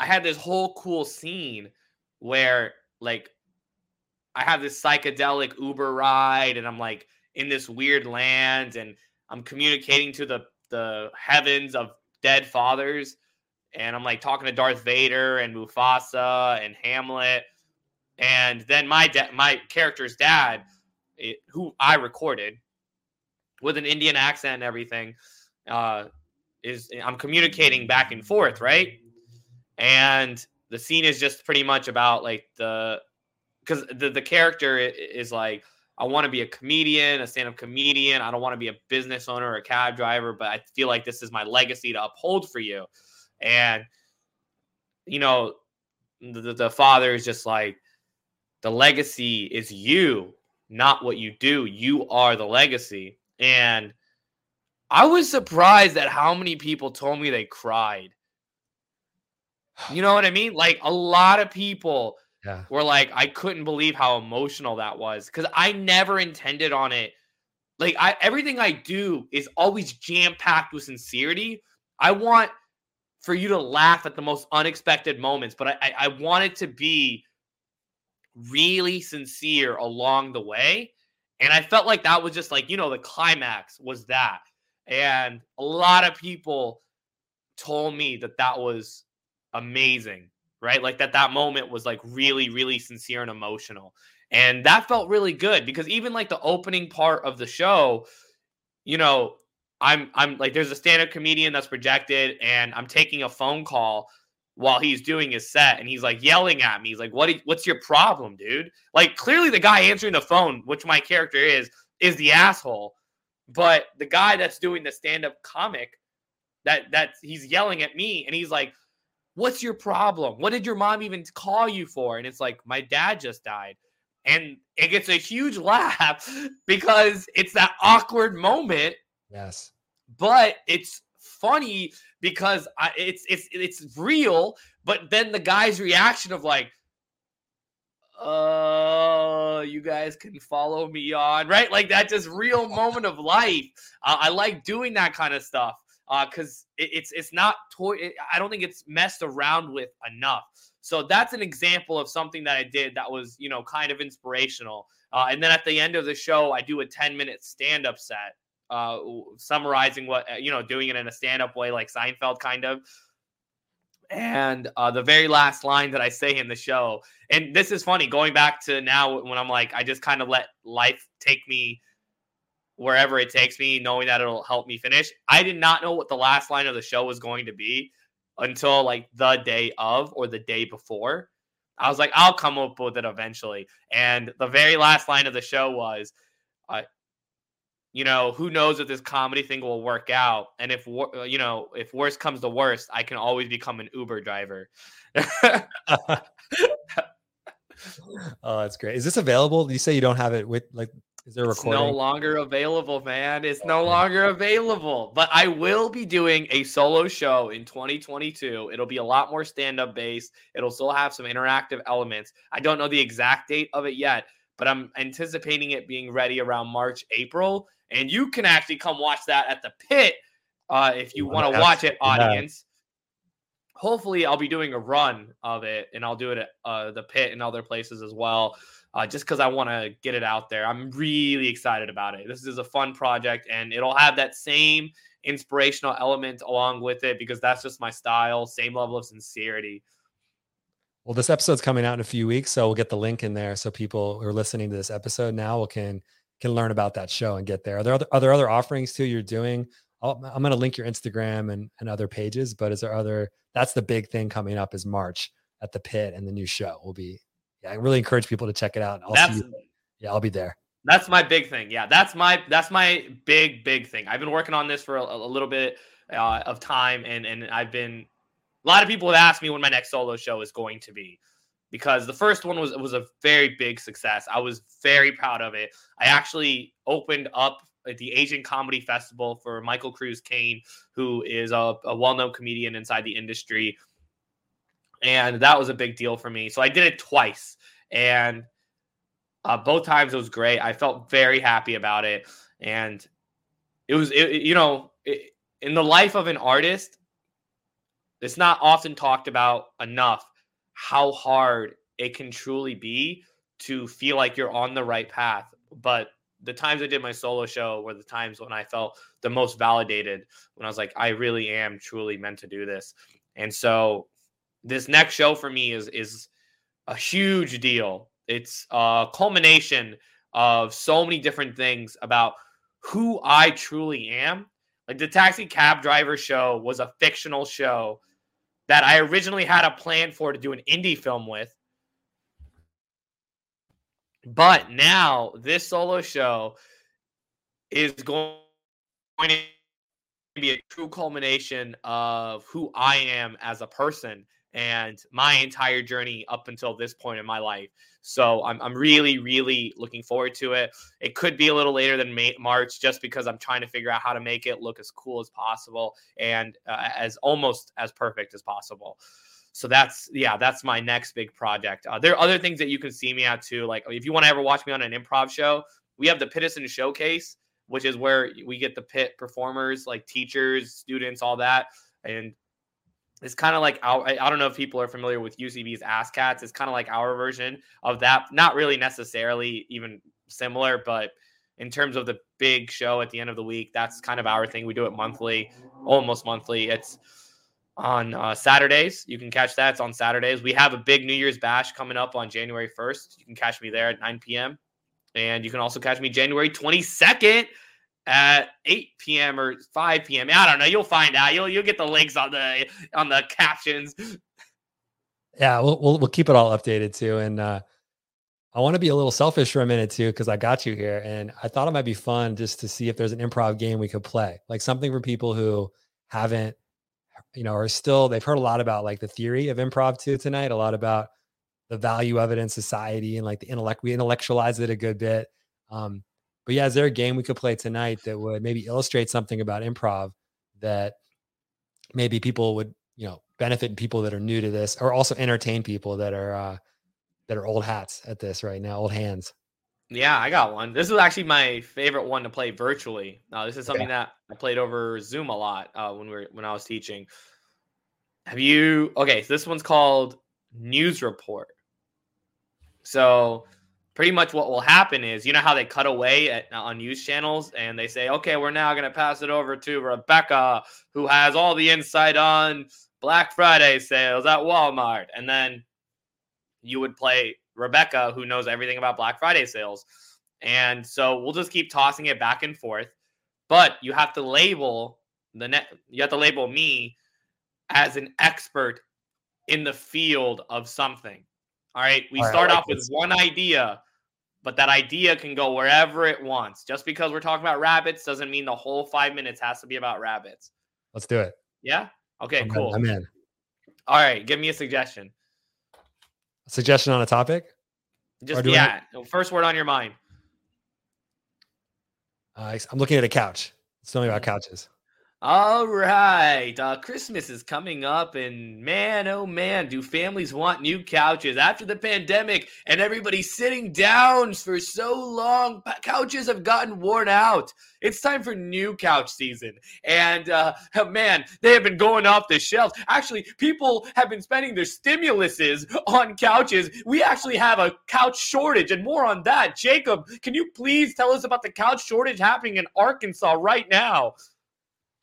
I had this whole cool scene where like I have this psychedelic Uber ride and I'm like in this weird land and I'm communicating to the the heavens of dead fathers. And I'm like talking to Darth Vader and Mufasa and Hamlet. And then my my character's dad, it, who I recorded with an Indian accent and everything, uh, is I'm communicating back and forth, right? And the scene is just pretty much about like the because the, the character is like I want to be a comedian, a stand up comedian. I don't want to be a business owner or a cab driver, but I feel like this is my legacy to uphold for you. And, you know, the, the father is just like, the legacy is you, not what you do. You are the legacy. And I was surprised at how many people told me they cried. You know what I mean? Like a lot of people yeah. Where like I couldn't believe how emotional that was because I never intended on it. Like I everything I do is always jam packed with sincerity. I want for you to laugh at the most unexpected moments, but I, I, I want it to be really sincere along the way. And I felt like that was just like, you know, the climax was that. And a lot of people told me that that was amazing right? Like that that moment was like really really sincere and emotional. And that felt really good because even like the opening part of the show, you know, I'm I'm like there's a stand-up comedian that's projected and I'm taking a phone call while he's doing his set and he's like yelling at me. He's like, "What? What's your problem, dude?" Like clearly the guy answering the phone, which my character is, is the asshole. But the guy that's doing the stand-up comic, that that he's yelling at me and he's like, what's your problem? What did your mom even call you for? And it's like, my dad just died. And it gets a huge [laughs] laugh because it's that awkward moment. Yes. But it's funny because I, it's it's it's real. But then the guy's reaction of like, "Uh, you guys can follow me on," right? Like that just real [laughs] moment of life. Uh, I like doing that kind of stuff because uh, it, it's it's not toy. It, I don't think it's messed around with enough. So that's an example of something that I did that was you know kind of inspirational. Uh, and then at the end of the show, I do a ten minute stand up set, uh, summarizing what uh, you know, doing it in a stand up way, like Seinfeld kind of. And uh, the very last line that I say in the show, and this is funny, going back to now when I'm like, I just kind of let life take me wherever it takes me, knowing that it'll help me finish. I did not know what the last line of the show was going to be until like the day of or the day before. I was like, I'll come up with it eventually. And the very last line of the show was, uh, you know, who knows if this comedy thing will work out? And if you know, if worst comes to worst, I can always become an Uber driver. [laughs] oh, that's great. Is this available? You say you don't have it with like is there a recording? It's no longer available, man. It's no longer available. But I will be doing a solo show in 2022. It'll be a lot more stand-up based. It'll still have some interactive elements. I don't know the exact date of it yet, but I'm anticipating it being ready around March, April. And you can actually come watch that at the Pit uh, if you want to watch it, audience. Hopefully, I'll be doing a run of it, and I'll do it at uh, the Pit and other places as well uh, just because I want to get it out there. I'm really excited about it. This is a fun project, and it'll have that same inspirational element along with it because that's just my style. Same level of sincerity. Well, this episode's coming out in a few weeks, so we'll get the link in there so people who are listening to this episode now can can learn about that show and get there. Are there other are there other offerings too you're doing? i am going to link your Instagram and, and other pages, but is there other? That's the big thing coming up is March at the Pit and the new show will be yeah, I really encourage people to check it out. I'll that's, see you. Yeah, I'll be there. That's my big thing. Yeah, that's my that's my big big thing. I've been working on this for a, a little bit uh, of time, and and I've been. A lot of people have asked me when my next solo show is going to be, because the first one was was a very big success. I was very proud of it. I actually opened up at the Asian Comedy Festival for Michael Cruz Kayne, who is a, a well known comedian inside the industry and that was a big deal for me. So I did it twice, and uh, both times it was great. I felt very happy about it, and it was, it, you know, it, in the life of an artist, it's not often talked about enough how hard it can truly be to feel like you're on the right path. But the times I did my solo show were the times when I felt the most validated, when I was like, I really am truly meant to do this. And so this next show for me is is a huge deal. It's a culmination of so many different things about who I truly am. Like the taxi cab driver show was a fictional show that I originally had a plan for to do an indie film with. But now this solo show is going to be a true culmination of who I am as a person and my entire journey up until this point in my life. So I'm, I'm really, really looking forward to it. It could be a little later than May, March just because I'm trying to figure out how to make it look as cool as possible and uh, as almost as perfect as possible. So that's yeah, that's my next big project. Uh, there are other things that you can see me at too. Like if you want to ever watch me on an improv show, we have the Pittison Showcase, which is where we get the Pit performers, like teachers, students, all that. And it's kind of like our, I don't know if people are familiar with UCB's Ass Cats. It's kind of like our version of that. Not really necessarily even similar, but in terms of the big show at the end of the week, that's kind of our thing. We do it monthly, almost monthly. It's on uh, Saturdays. You can catch that. It's on Saturdays. We have a big New Year's bash coming up on January 1st. You can catch me there at 9 p.m. And you can also catch me January 22nd at 8 p.m. or 5 p.m. I don't know. You'll find out. You'll you'll get the links on the on the captions. Yeah, we'll we'll, we'll keep it all updated too. And uh, I want to be a little selfish for a minute too, because I got you here, and I thought it might be fun just to see if there's an improv game we could play, like something for people who haven't, you know, are still they've heard a lot about like the theory of improv too tonight, a lot about the value of it in society and like the intellect. We intellectualize it a good bit. Um, but yeah, is there a game we could play tonight that would maybe illustrate something about improv that maybe people would, you know, benefit people that are new to this or also entertain people that are uh that are old hats at this right now, old hands? Yeah, I got one. This is actually my favorite one to play virtually. Now, this is something that I played over Zoom a lot uh, when we were when I was teaching. Have you? Okay, so this one's called News Report. So pretty much what will happen is you know how they cut away at, on news channels and they say okay we're now going to pass it over to rebecca who has all the insight on black friday sales at walmart. And then you would play rebecca who knows everything about black friday sales. And so we'll just keep tossing it back and forth but you have to label the net you have to label me as an expert in the field of something all right, we All start right, like off this. with one idea, but that idea can go wherever it wants. Just because we're talking about rabbits doesn't mean the whole five minutes has to be about rabbits. Let's do it. Yeah. Okay. I'm cool. In. I'm in. All right. Give me a suggestion. A suggestion on a topic? Just yeah. First word on your mind. Uh, I'm looking at a couch. Tell me about couches. All right. Uh, Christmas is coming up, and man, oh man, do families want new couches after the pandemic and everybody's sitting down for so long? Couches have gotten worn out. It's time for new couch season. And uh, [laughs] man, they have been going off the shelves. Actually, people have been spending their stimuluses on couches. We actually have a couch shortage, and more on that. Jacob, can you please tell us about the couch shortage happening in Arkansas right now?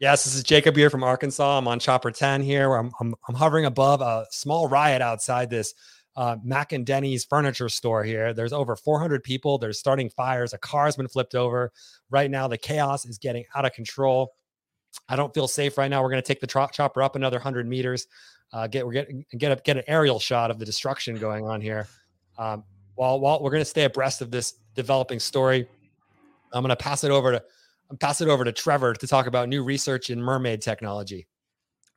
Yes, this is Jacob here from Arkansas. I'm on Chopper 10 here. I'm, I'm, I'm hovering above a small riot outside this uh, Mac and Denny's furniture store here. There's over 400 people. There's starting fires. A car's been flipped over. Right now, the chaos is getting out of control. I don't feel safe right now. We're going to take the tro- chopper up another 100 meters. Uh, get we're getting get a, get an aerial shot of the destruction going on here. Um, while while we're going to stay abreast of this developing story, I'm going to pass it over to and pass it over to Trevor to talk about new research in mermaid technology.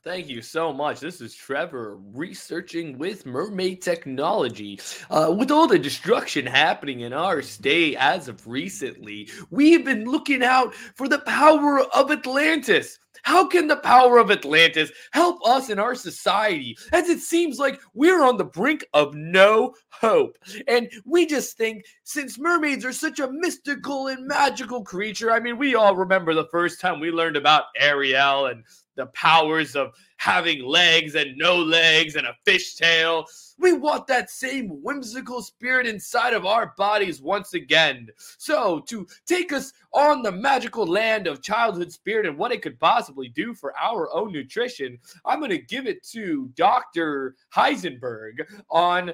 Thank you so much. This is Trevor researching with mermaid technology. Uh, with all the destruction happening in our state as of recently, we've been looking out for the power of Atlantis. How can the power of Atlantis help us in our society? As it seems like we're on the brink of no hope. And we just think since mermaids are such a mystical and magical creature, I mean, we all remember the first time we learned about Ariel and the powers of having legs and no legs and a fishtail. We want that same whimsical spirit inside of our bodies once again. So, to take us on the magical land of childhood spirit and what it could possibly do for our own nutrition, I'm going to give it to Dr. Heisenberg on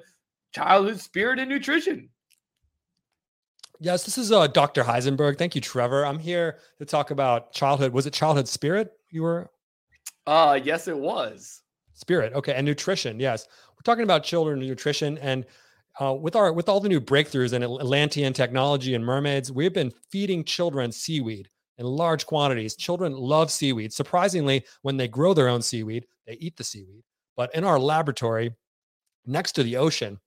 childhood spirit and nutrition. Yes, this is uh, Dr. Heisenberg. Thank you, Trevor. I'm here to talk about childhood. Was it childhood spirit you were uh, yes, it was. Spirit. Okay. And nutrition. Yes. We're talking about children and nutrition. And uh, with our with all the new breakthroughs in Atlantean technology and mermaids, we've been feeding children seaweed in large quantities. Children love seaweed. Surprisingly, when they grow their own seaweed, they eat the seaweed. But in our laboratory next to the ocean,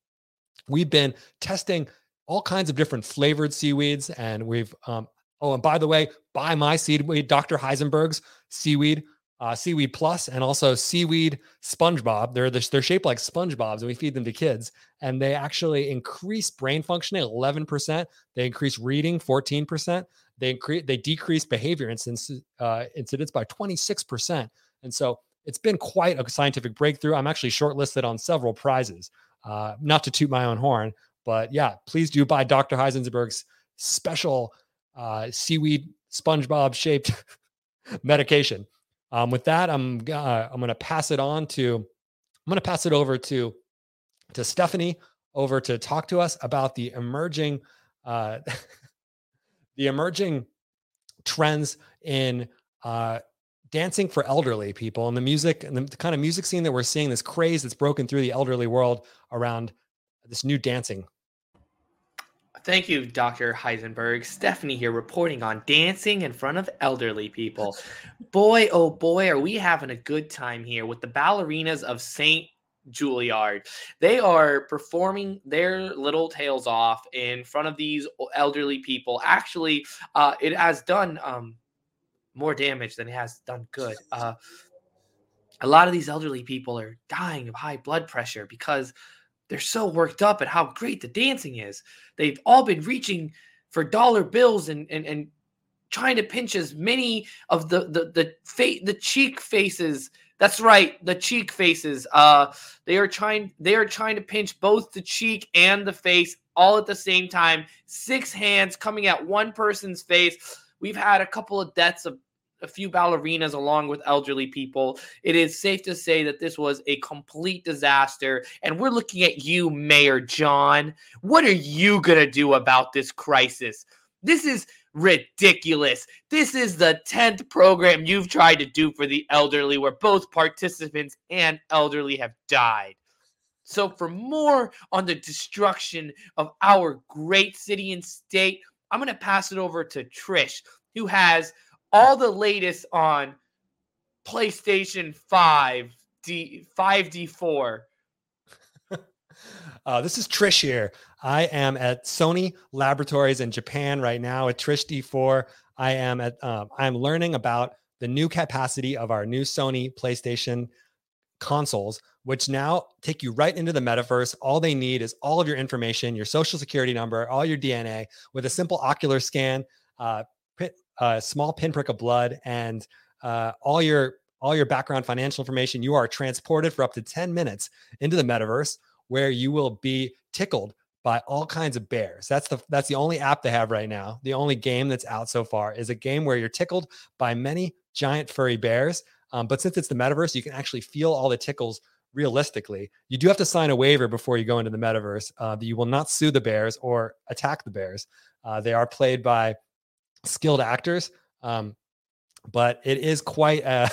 we've been testing all kinds of different flavored seaweeds. And we've, um, oh, and by the way, buy my seaweed, Dr. Heisenberg's seaweed uh, Seaweed Plus, and also Seaweed SpongeBob. They're they're shaped like SpongeBob's, and we feed them to kids, and they actually increase brain functioning 11%. They increase reading 14%. They increase they decrease behavior incidents uh, incidents by 26%. And so it's been quite a scientific breakthrough. I'm actually shortlisted on several prizes. Uh, not to toot my own horn, but yeah, please do buy Dr. Heisenberg's special uh, seaweed SpongeBob shaped [laughs] medication. Um, with that, I'm uh, I'm going to pass it on to I'm going to pass it over to to Stephanie over to talk to us about the emerging uh, [laughs] the emerging trends in uh, dancing for elderly people and the music and the, the kind of music scene that we're seeing this craze that's broken through the elderly world around this new dancing Thank you, Dr. Heisenberg. Stephanie here reporting on dancing in front of elderly people. Boy, oh boy, are we having a good time here with the ballerinas of St. Juilliard. They are performing their little tails off in front of these elderly people. Actually, uh, it has done um, more damage than it has done good. Uh, a lot of these elderly people are dying of high blood pressure because they're so worked up at how great the dancing is. They've all been reaching for dollar bills and and, and trying to pinch as many of the the the fa- the cheek faces. That's right, the cheek faces. Uh, they are trying they are trying to pinch both the cheek and the face all at the same time. Six hands coming at one person's face. We've had a couple of deaths of a few ballerinas along with elderly people. It is safe to say that this was a complete disaster. And we're looking at you, Mayor John. What are you going to do about this crisis? This is ridiculous. This is the 10th program you've tried to do for the elderly where both participants and elderly have died. So, for more on the destruction of our great city and state, I'm going to pass it over to Trish, who has all the latest on PlayStation 5, D, 5D4. [laughs] uh, this is Trish here. I am at Sony Laboratories in Japan right now at Trish D4. I am at um, I'm learning about the new capacity of our new Sony PlayStation consoles, which now take you right into the metaverse. All they need is all of your information, your social security number, all your DNA with a simple ocular scan, uh, a small pinprick of blood, and uh, all your all your background financial information. You are transported for up to 10 minutes into the metaverse where you will be tickled by all kinds of bears. That's the that's the only app they have right now. The only game that's out so far is a game where you're tickled by many giant furry bears. Um, but since it's the metaverse, you can actually feel all the tickles realistically. You do have to sign a waiver before you go into the metaverse uh, that you will not sue the bears or attack the bears. Uh, they are played by skilled actors, um, but it is quite a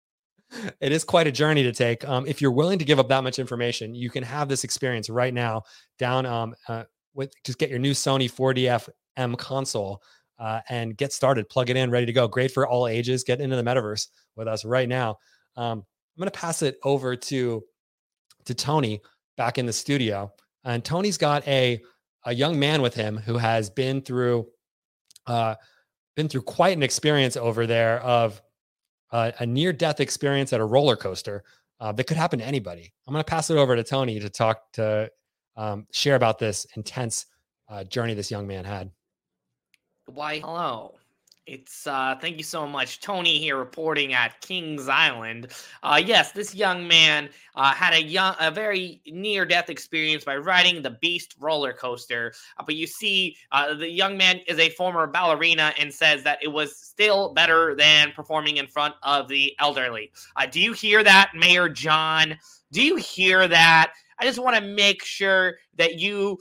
[laughs] it is quite a journey to take. Um, if you're willing to give up that much information, you can have this experience right now down um, uh, with just get your new Sony 4DF M console uh, and get started. Plug it in, ready to go. Great for all ages. Get into the metaverse with us right now. Um, I'm going to pass it over to to Tony back in the studio, and Tony's got a a young man with him who has been through uh, been through quite an experience over there of uh, a near death experience at a roller coaster uh, that could happen to anybody. I'm going to pass it over to Tony to talk to um, share about this intense uh, journey this young man had. Why, hello. It's uh thank you so much. Tony here reporting at Kings Island. Uh yes, this young man uh had a young a very near death experience by riding the Beast roller coaster. Uh, but you see uh the young man is a former ballerina and says that it was still better than performing in front of the elderly. Uh do you hear that, Mayor John? Do you hear that? I just want to make sure that you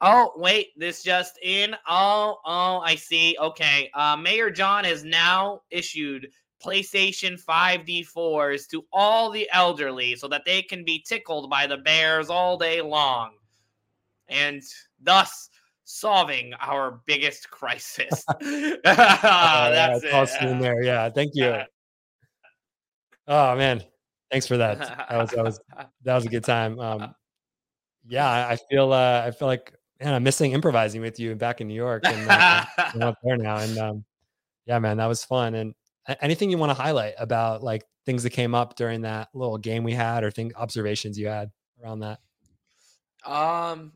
Oh, wait, this just in. Oh, oh, I see. Okay. Uh, Mayor John has now issued PlayStation 5D4s to all the elderly so that they can be tickled by the bears all day long. And thus solving our biggest crisis. [laughs] [laughs] That's yeah, it. in there. Yeah. Thank you. [laughs] oh man. Thanks for that. That was that was that was a good time. Um yeah, I feel uh I feel like man, I'm missing improvising with you back in New York and uh, I'm [laughs] up there now. And um, yeah, man, that was fun. And anything you want to highlight about like things that came up during that little game we had or thing observations you had around that? Um,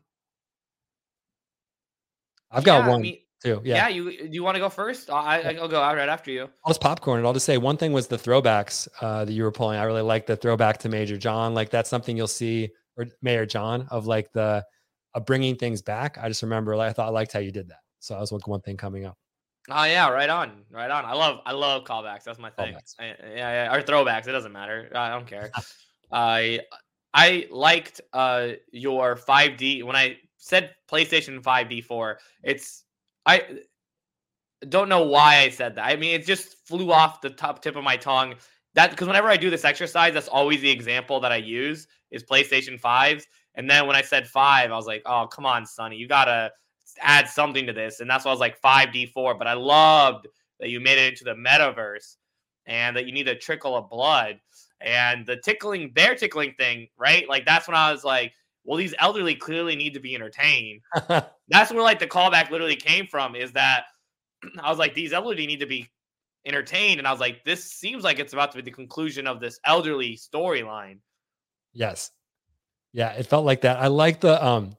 I've got yeah, one. I mean, too. Yeah. Yeah. You you want to go first? I I'll go out right after you. I'll just popcorn it. I'll just say one thing was the throwbacks uh, that you were pulling. I really like the throwback to Major John. Like that's something you'll see or Mayor John of like the of bringing things back. I just remember like, I thought I liked how you did that. So that was one thing coming up. Oh yeah, right on, right on. I love I love callbacks. That's my thing. I, yeah, yeah, or throwbacks. It doesn't matter. I don't care. [laughs] I I liked uh your 5D when I said PlayStation 5D4. It's I don't know why I said that. I mean, it just flew off the top tip of my tongue. That because whenever I do this exercise, that's always the example that I use is PlayStation 5s. And then when I said five, I was like, oh, come on, Sunny, you gotta add something to this. And that's why I was like 5D4. But I loved that you made it into the metaverse and that you need a trickle of blood. And the tickling, their tickling thing, right? Like that's when I was like, well, these elderly clearly need to be entertained. [laughs] that's where like the callback literally came from, is that [clears throat] I was like, these elderly need to be entertained. And I was like, this seems like it's about to be the conclusion of this elderly storyline. Yes. Yeah, it felt like that. I like the um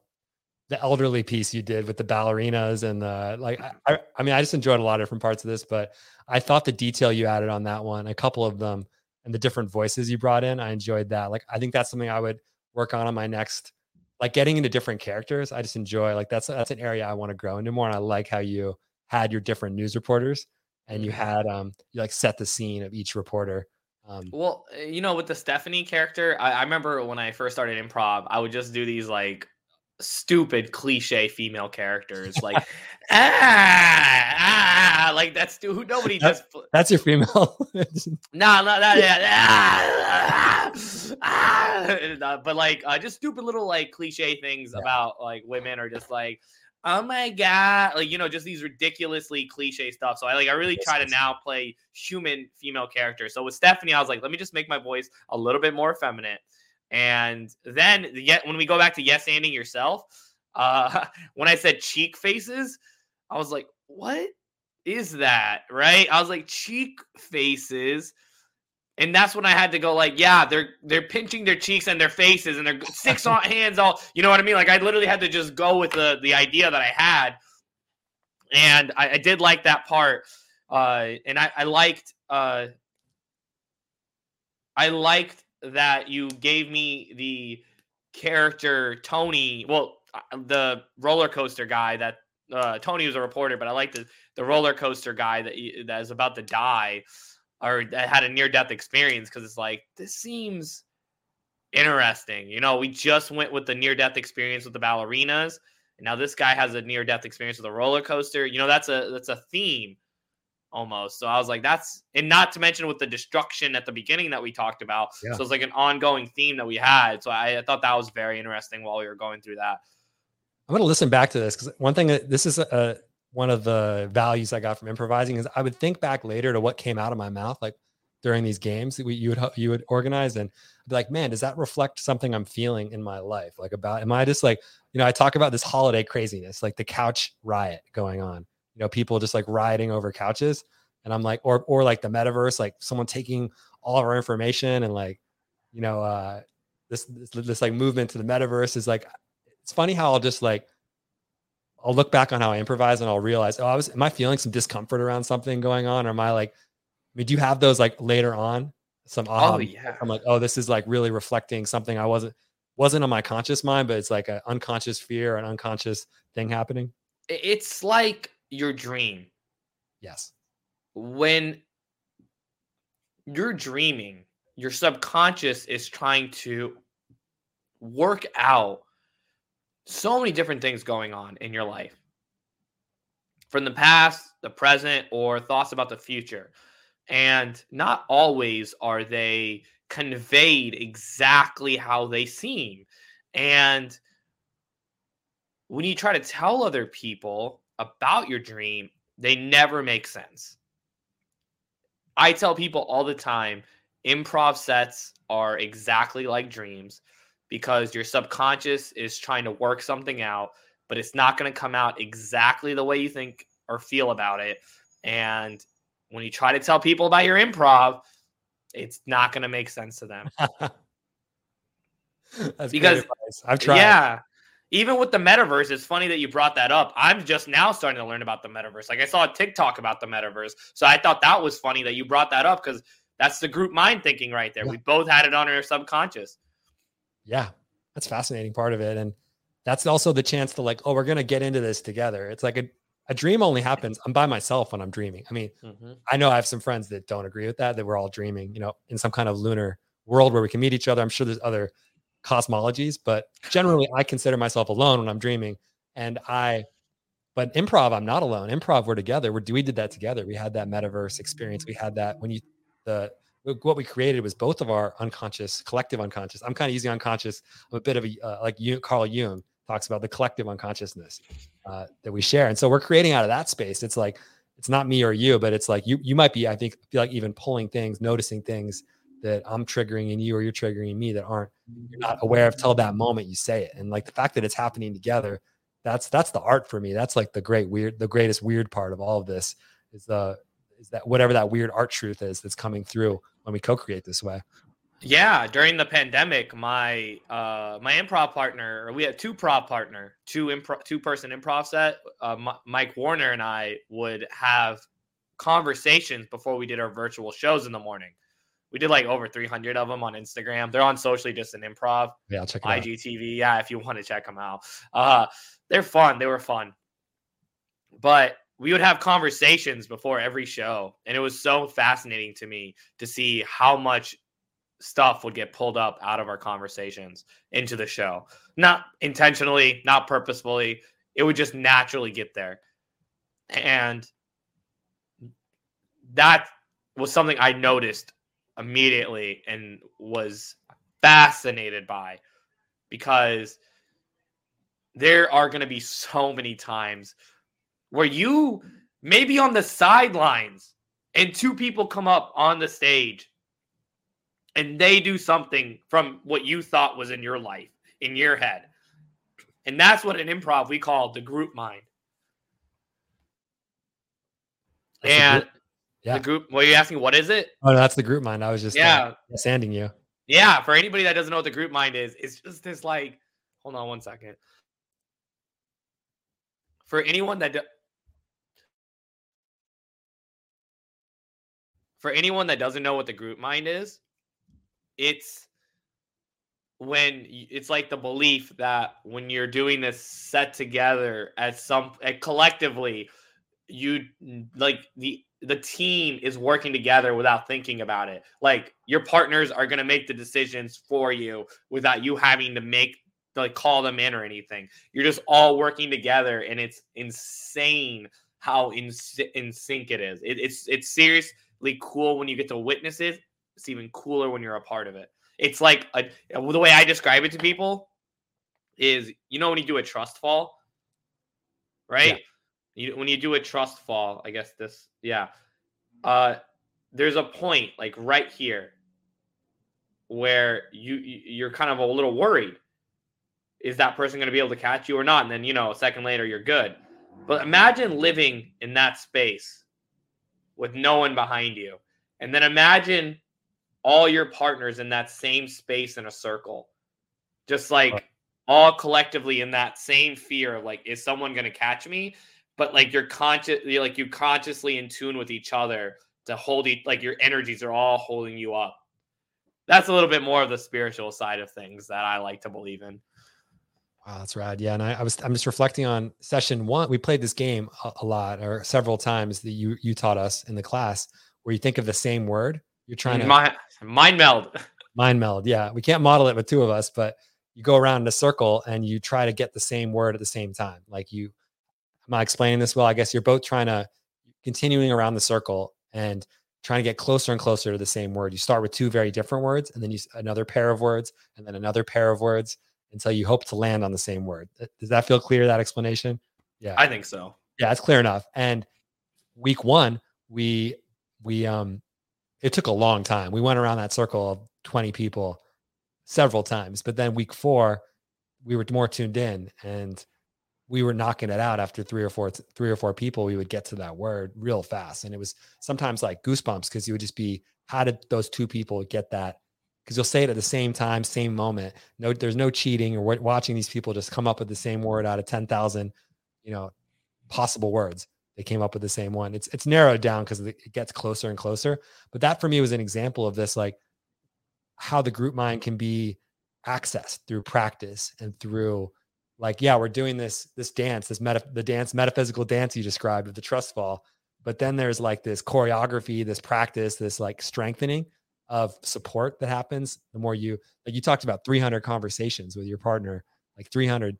the elderly piece you did with the ballerinas and the like I, I mean I just enjoyed a lot of different parts of this, but I thought the detail you added on that one, a couple of them and the different voices you brought in, I enjoyed that. Like I think that's something I would work on on my next like getting into different characters. I just enjoy like that's that's an area I want to grow into more and I like how you had your different news reporters and you mm-hmm. had um you like set the scene of each reporter um, well, eh, you know, with the Stephanie character, I, I remember when I first started improv, I would just do these like stupid cliche female characters like [laughs] ah, ah like that's dude nobody that's, just that's your female [laughs] no no no yeah ah, [laughs] ah, uh, but like uh, just stupid little like cliche things yeah. about like women are just like, oh my god, like you know, just these ridiculously cliche stuff. So I like I really try to now play human female characters. So with Stephanie, I was like, let me just make my voice a little bit more feminine. And then yet when we go back to yes anding yourself, uh, [laughs] when I said cheek faces, I was like, what is that? Right? I was like, cheek faces. And that's when I had to go like, yeah, they're they're pinching their cheeks and their faces and their six [laughs] on hands all, you know what I mean? Like I literally had to just go with the the idea that I had, and I, I did like that part, uh, and I, I liked uh, I liked that you gave me the character Tony. Well, uh, the roller coaster guy that uh, Tony was a reporter, but I like the the roller coaster guy that that is about to die or had a near death experience because it's like this seems interesting. You know, we just went with the near death experience with the ballerinas, and now this guy has a near death experience with a roller coaster. You know, that's a that's a theme almost. So I was like, that's and not to mention with the destruction at the beginning that we talked about. Yeah. So it's like an ongoing theme that we had. So I, I, thought that was very interesting while we were going through that. I'm going to listen back to this because one thing that this is a, one of the values I got from improvising is I would think back later to what came out of my mouth, like during these games that we, you would you would organize, and I'd be like, man, does that reflect something I'm feeling in my life? Like about, am I just like, you know, I talk about this holiday craziness, like the couch riot going on you know people just like rioting over couches and i'm like or or like the metaverse like someone taking all of our information and like you know uh this, this this like movement to the metaverse is like it's funny how i'll just like i'll look back on how i improvise and i'll realize oh i was am i feeling some discomfort around something going on or am i like i mean do you have those like later on some aha oh yeah i'm like oh this is like really reflecting something i wasn't wasn't on my conscious mind but it's like an unconscious fear an unconscious thing happening it's like your dream. Yes. When you're dreaming, your subconscious is trying to work out so many different things going on in your life from the past, the present, or thoughts about the future. And not always are they conveyed exactly how they seem. And when you try to tell other people about your dream, they never make sense. I tell people all the time improv sets are exactly like dreams because your subconscious is trying to work something out, but it's not going to come out exactly the way you think or feel about it. And when you try to tell people about your improv, it's not going to make sense to them. [laughs] because I've tried. Yeah even with the metaverse, it's funny that you brought that up. I'm just now starting to learn about the metaverse. Like I saw a TikTok about the metaverse. So I thought that was funny that you brought that up because that's the group mind thinking right there. Yeah. We both had it on our subconscious. Yeah. That's fascinating part of it. And that's also the chance to like, oh, we're gonna get into this together. It's like a, a dream only happens. I'm by myself when I'm dreaming. I mean, mm-hmm. I know I have some friends that don't agree with that, that we're all dreaming, you know, in some kind of lunar world where we can meet each other. I'm sure there's other cosmologies, but generally I consider myself alone when I'm dreaming. And I, but improv, I'm not alone. Improv, we're together. We're, we did that together. We had that metaverse experience. We had that when you, the, what we created was both of our unconscious, collective unconscious. I'm kind of using unconscious. I'm a bit of a, uh, like you, Carl Jung talks about the collective unconsciousness uh, that we share. And so we're creating out of that space. It's like, it's not me or you, but it's like you, you might be, I think, feel like even pulling things, noticing things that I'm triggering in you or you're triggering me that aren't you're not aware of till that moment you say it. And like the fact that it's happening together, that's that's the art for me. That's like the great weird, the greatest weird part of all of this is the is that whatever that weird art truth is that's coming through when we co-create this way. Yeah, during the pandemic, my uh my improv partner, we had two prop partner, two improv, two person improv set. Uh, M- Mike Warner and I would have conversations before we did our virtual shows in the morning. We did like over 300 of them on Instagram. They're on socially distant improv. Yeah, I'll check it out. IGTV. Yeah, if you want to check them out. Uh, they're fun. They were fun. But we would have conversations before every show. And it was so fascinating to me to see how much stuff would get pulled up out of our conversations into the show. Not intentionally, not purposefully. It would just naturally get there. And that was something I noticed immediately and was fascinated by because there are going to be so many times where you maybe on the sidelines and two people come up on the stage and they do something from what you thought was in your life, in your head. And that's what an improv we call the group mind. That's and group- yeah. the group, well, you're asking what is it? Oh, no, that's the group mind. I was just Yeah. uh, sanding you. Yeah, for anybody that doesn't know what the group mind is, it's just this like, hold on one second. For anyone that for anyone that doesn't know what the group mind is, it's when it's like the belief that when you're doing this set together as some uh, collectively, you like the the team is working together without thinking about it. Like your partners are going to make the decisions for you without you having to make like call them in or anything. You're just all working together, and it's insane how in in sync it is. It, it's it's seriously cool when you get to witness it. It's even cooler when you're a part of it. It's like a, the way I describe it to people is you know when you do a trust fall, right? You, when you do a trust fall, I guess this, yeah. Uh, there's a point like right here where you- you're kind of a little worried. Is that person going to be able to catch you or not? And then you know, a second later, you're good. But imagine living in that space with no one behind you, and then imagine all your partners in that same space in a circle, just like all collectively in that same fear of like, is someone going to catch me? But like you're conscious, you're like you consciously in tune with each other to hold each, like your energies are all holding you up. That's a little bit more of the spiritual side of things that I like to believe in. Wow, that's rad. Yeah, and I, I was I'm just reflecting on session one. We played this game a, a lot or several times that you you taught us in the class where you think of the same word. You're trying to mm, mind, mind meld. [laughs] mind meld. Yeah, we can't model it with two of us, but you go around in a circle and you try to get the same word at the same time. Like you, am I explaining this well? I guess you're both trying to continuing around the circle and trying to get closer and closer to the same word. You start with two very different words, and then you another pair of words, and then another pair of words until you hope to land on the same word. Does that feel clear? That explanation? Yeah. I think so. Yeah, it's clear enough. And week one, we we um it took a long time. We went around that circle of 20 people several times, but then week four, we were more tuned in and we were knocking it out after three or four three or four people we would get to that word real fast and it was sometimes like goosebumps because you would just be how did those two people get that because you'll say it at the same time same moment. No there's no cheating or watching these people just come up with the same word out of 10,000 you know possible words. They came up with the same one. It's it's narrowed down because it gets closer and closer. But that for me was an example of this like how the group mind can be accessed through practice and through like yeah we're doing this this dance this meta the dance metaphysical dance you described of the trust fall. But then there's like this choreography this practice this like strengthening of support that happens the more you like you talked about 300 conversations with your partner like 300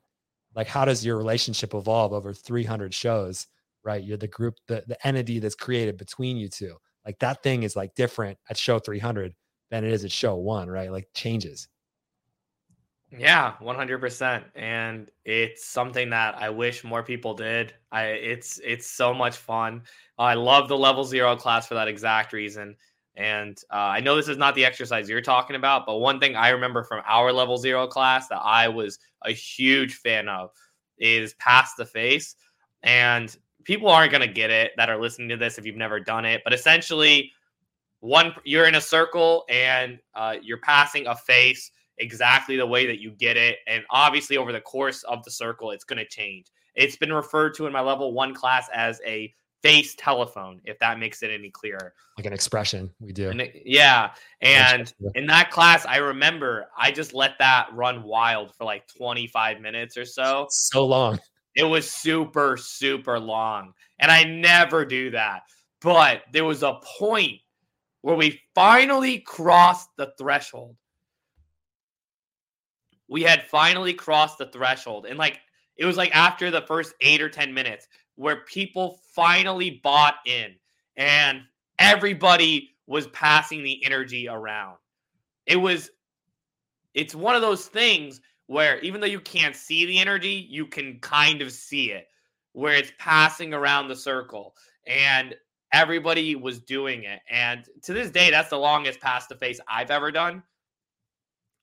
like how does your relationship evolve over 300 shows right you're the group the, the entity that's created between you two like that thing is like different at show 300 than it is at show one right like changes Yeah, 100%. And it's something that I wish more people did. I it's it's so much fun. I love the level 0 class for that exact reason. And uh, I know this is not the exercise you're talking about, but one thing I remember from our level 0 class that I was a huge fan of is pass the face. And people aren't going to get it that are listening to this if you've never done it, but essentially one you're in a circle and uh, you're passing a face exactly the way that you get it. And obviously, over the course of the circle, it's going to change. It's been referred to in my level one class as a face telephone, if that makes it any clearer. like an expression we do And it- yeah. And in that class, I remember I just let that run wild for like 25 minutes or so. so long It was super, super long. And I never do that. But there was a point where we finally crossed the threshold. We had finally crossed the threshold. And like, it was like after the first eight or 10 minutes where people finally bought in and everybody was passing the energy around. It was it's one of those things where even though you can't see the energy, you can kind of see it where it's passing around the circle. And everybody was doing it. And to this day, that's the longest pass to face I've ever done.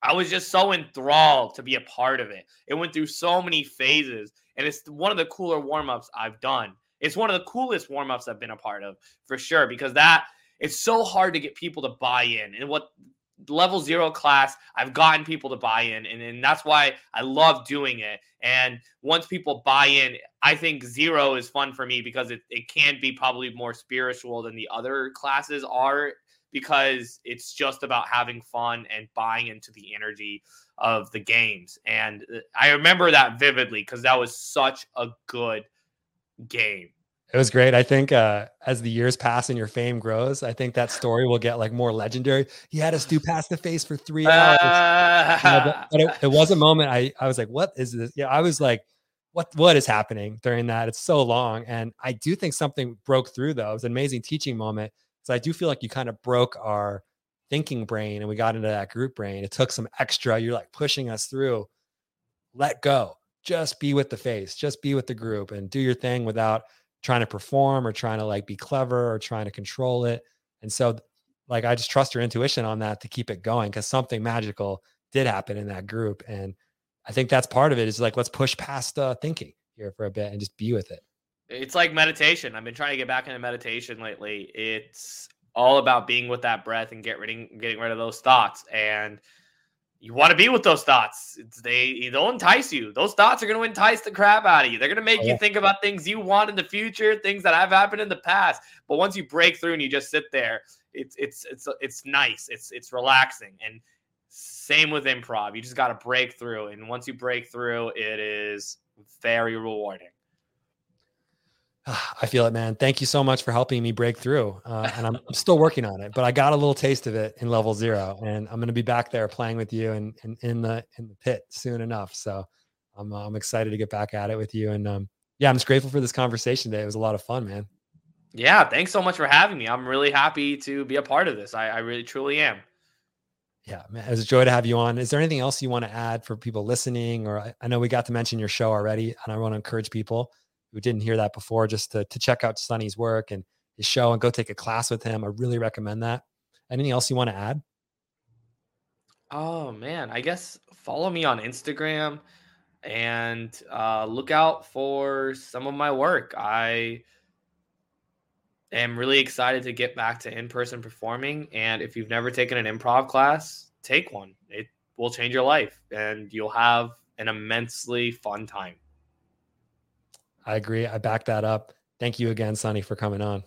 I was just so enthralled to be a part of it. It went through so many phases, and it's one of the cooler warm ups I've done. It's one of the coolest warm ups I've been a part of for sure because that it's so hard to get people to buy in. And what level zero class, I've gotten people to buy in, and, and that's why I love doing it. And once people buy in, I think zero is fun for me because it, it can be probably more spiritual than the other classes are because it's just about having fun and buying into the energy of the games. And uh, I remember that vividly because that was such a good game. It was great. I think uh, as the years pass and your fame grows, I think that story will get like more legendary. He had us do pass the face for three hours. Uh, but, [laughs] but it, it, was a moment I, I was like, what is this? Yeah, I was like, what what is happening during that? It's so long. And I do think something broke through though. It was an amazing teaching moment. So I do feel like you kind of broke our thinking brain and we got into that group brain. It took some extra, you're like pushing us through. Let go. Just be with the face, just be with the group and do your thing without trying to perform or trying to like be clever or trying to control it. And so like I just trust your intuition on that to keep it going because something magical did happen in that group. And I think that's part of it is like let's push past uh, thinking here for a bit and just be with it. It's like meditation. I've been trying to get back into meditation lately. It's all about being with that breath and get rid getting rid of those thoughts. And you want to be with those thoughts. It's, they they'll entice you. Those thoughts are going to entice the crap out of you. They're going to make oh, you think about things you want in the future, things that have happened in the past. But once you break through and you just sit there, it's it's it's it's nice. It's it's relaxing. And same with improv. You just got to break through, and once you break through, it is very rewarding. [sighs] I feel it, man. Thank you so much for helping me break through. Uh, and I'm, I'm, still working on it, but I got a little taste of it in level zero, and I'm going to be back there playing with you and, and in the in the pit soon enough. So I'm uh, I'm excited to get back at it with you. And um, yeah, I'm just grateful for this conversation today. It was a lot of fun, man. Yeah, thanks so much for having me. I'm really happy to be a part of this. I, I really truly am. Yeah, man, it was a joy to have you on. Is there anything else you want to add for people listening? Or I, I know we got to mention your show already, and I want to encourage people who didn't hear that before, just to, to check out Sunny's work and his show and go take a class with him. I really recommend that. Anything else you want to add? Oh man, I guess follow me on Instagram and uh, look out for some of my work. I am really excited to get back to in-person performing. And if you've never taken an improv class, take one. It will change your life, and you'll have an immensely fun time. I agree. I back that up. Thank you again, Sunny, for coming on.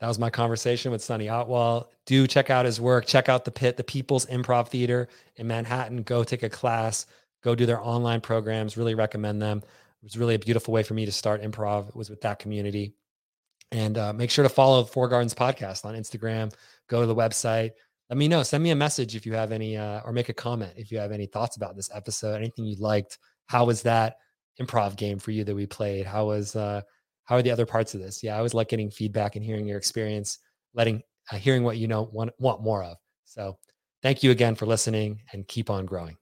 That was my conversation with Sunny Otwell. Do check out his work. Check out the Pit, the People's Improv Theater in Manhattan. Go take a class. Go do their online programs. Really recommend them. It was really a beautiful way for me to start improv. It was with that community. And uh, make sure to follow Four Gardens Podcast on Instagram. Go to the website let me know. Send me a message if you have any, uh, or make a comment if you have any thoughts about this episode. Anything you liked. How was that improv game for you that we played? How was, uh, how are the other parts of this? Yeah, I always like getting feedback and hearing your experience, letting, uh, hearing what you know want want more of. So, thank you again for listening, and keep on growing.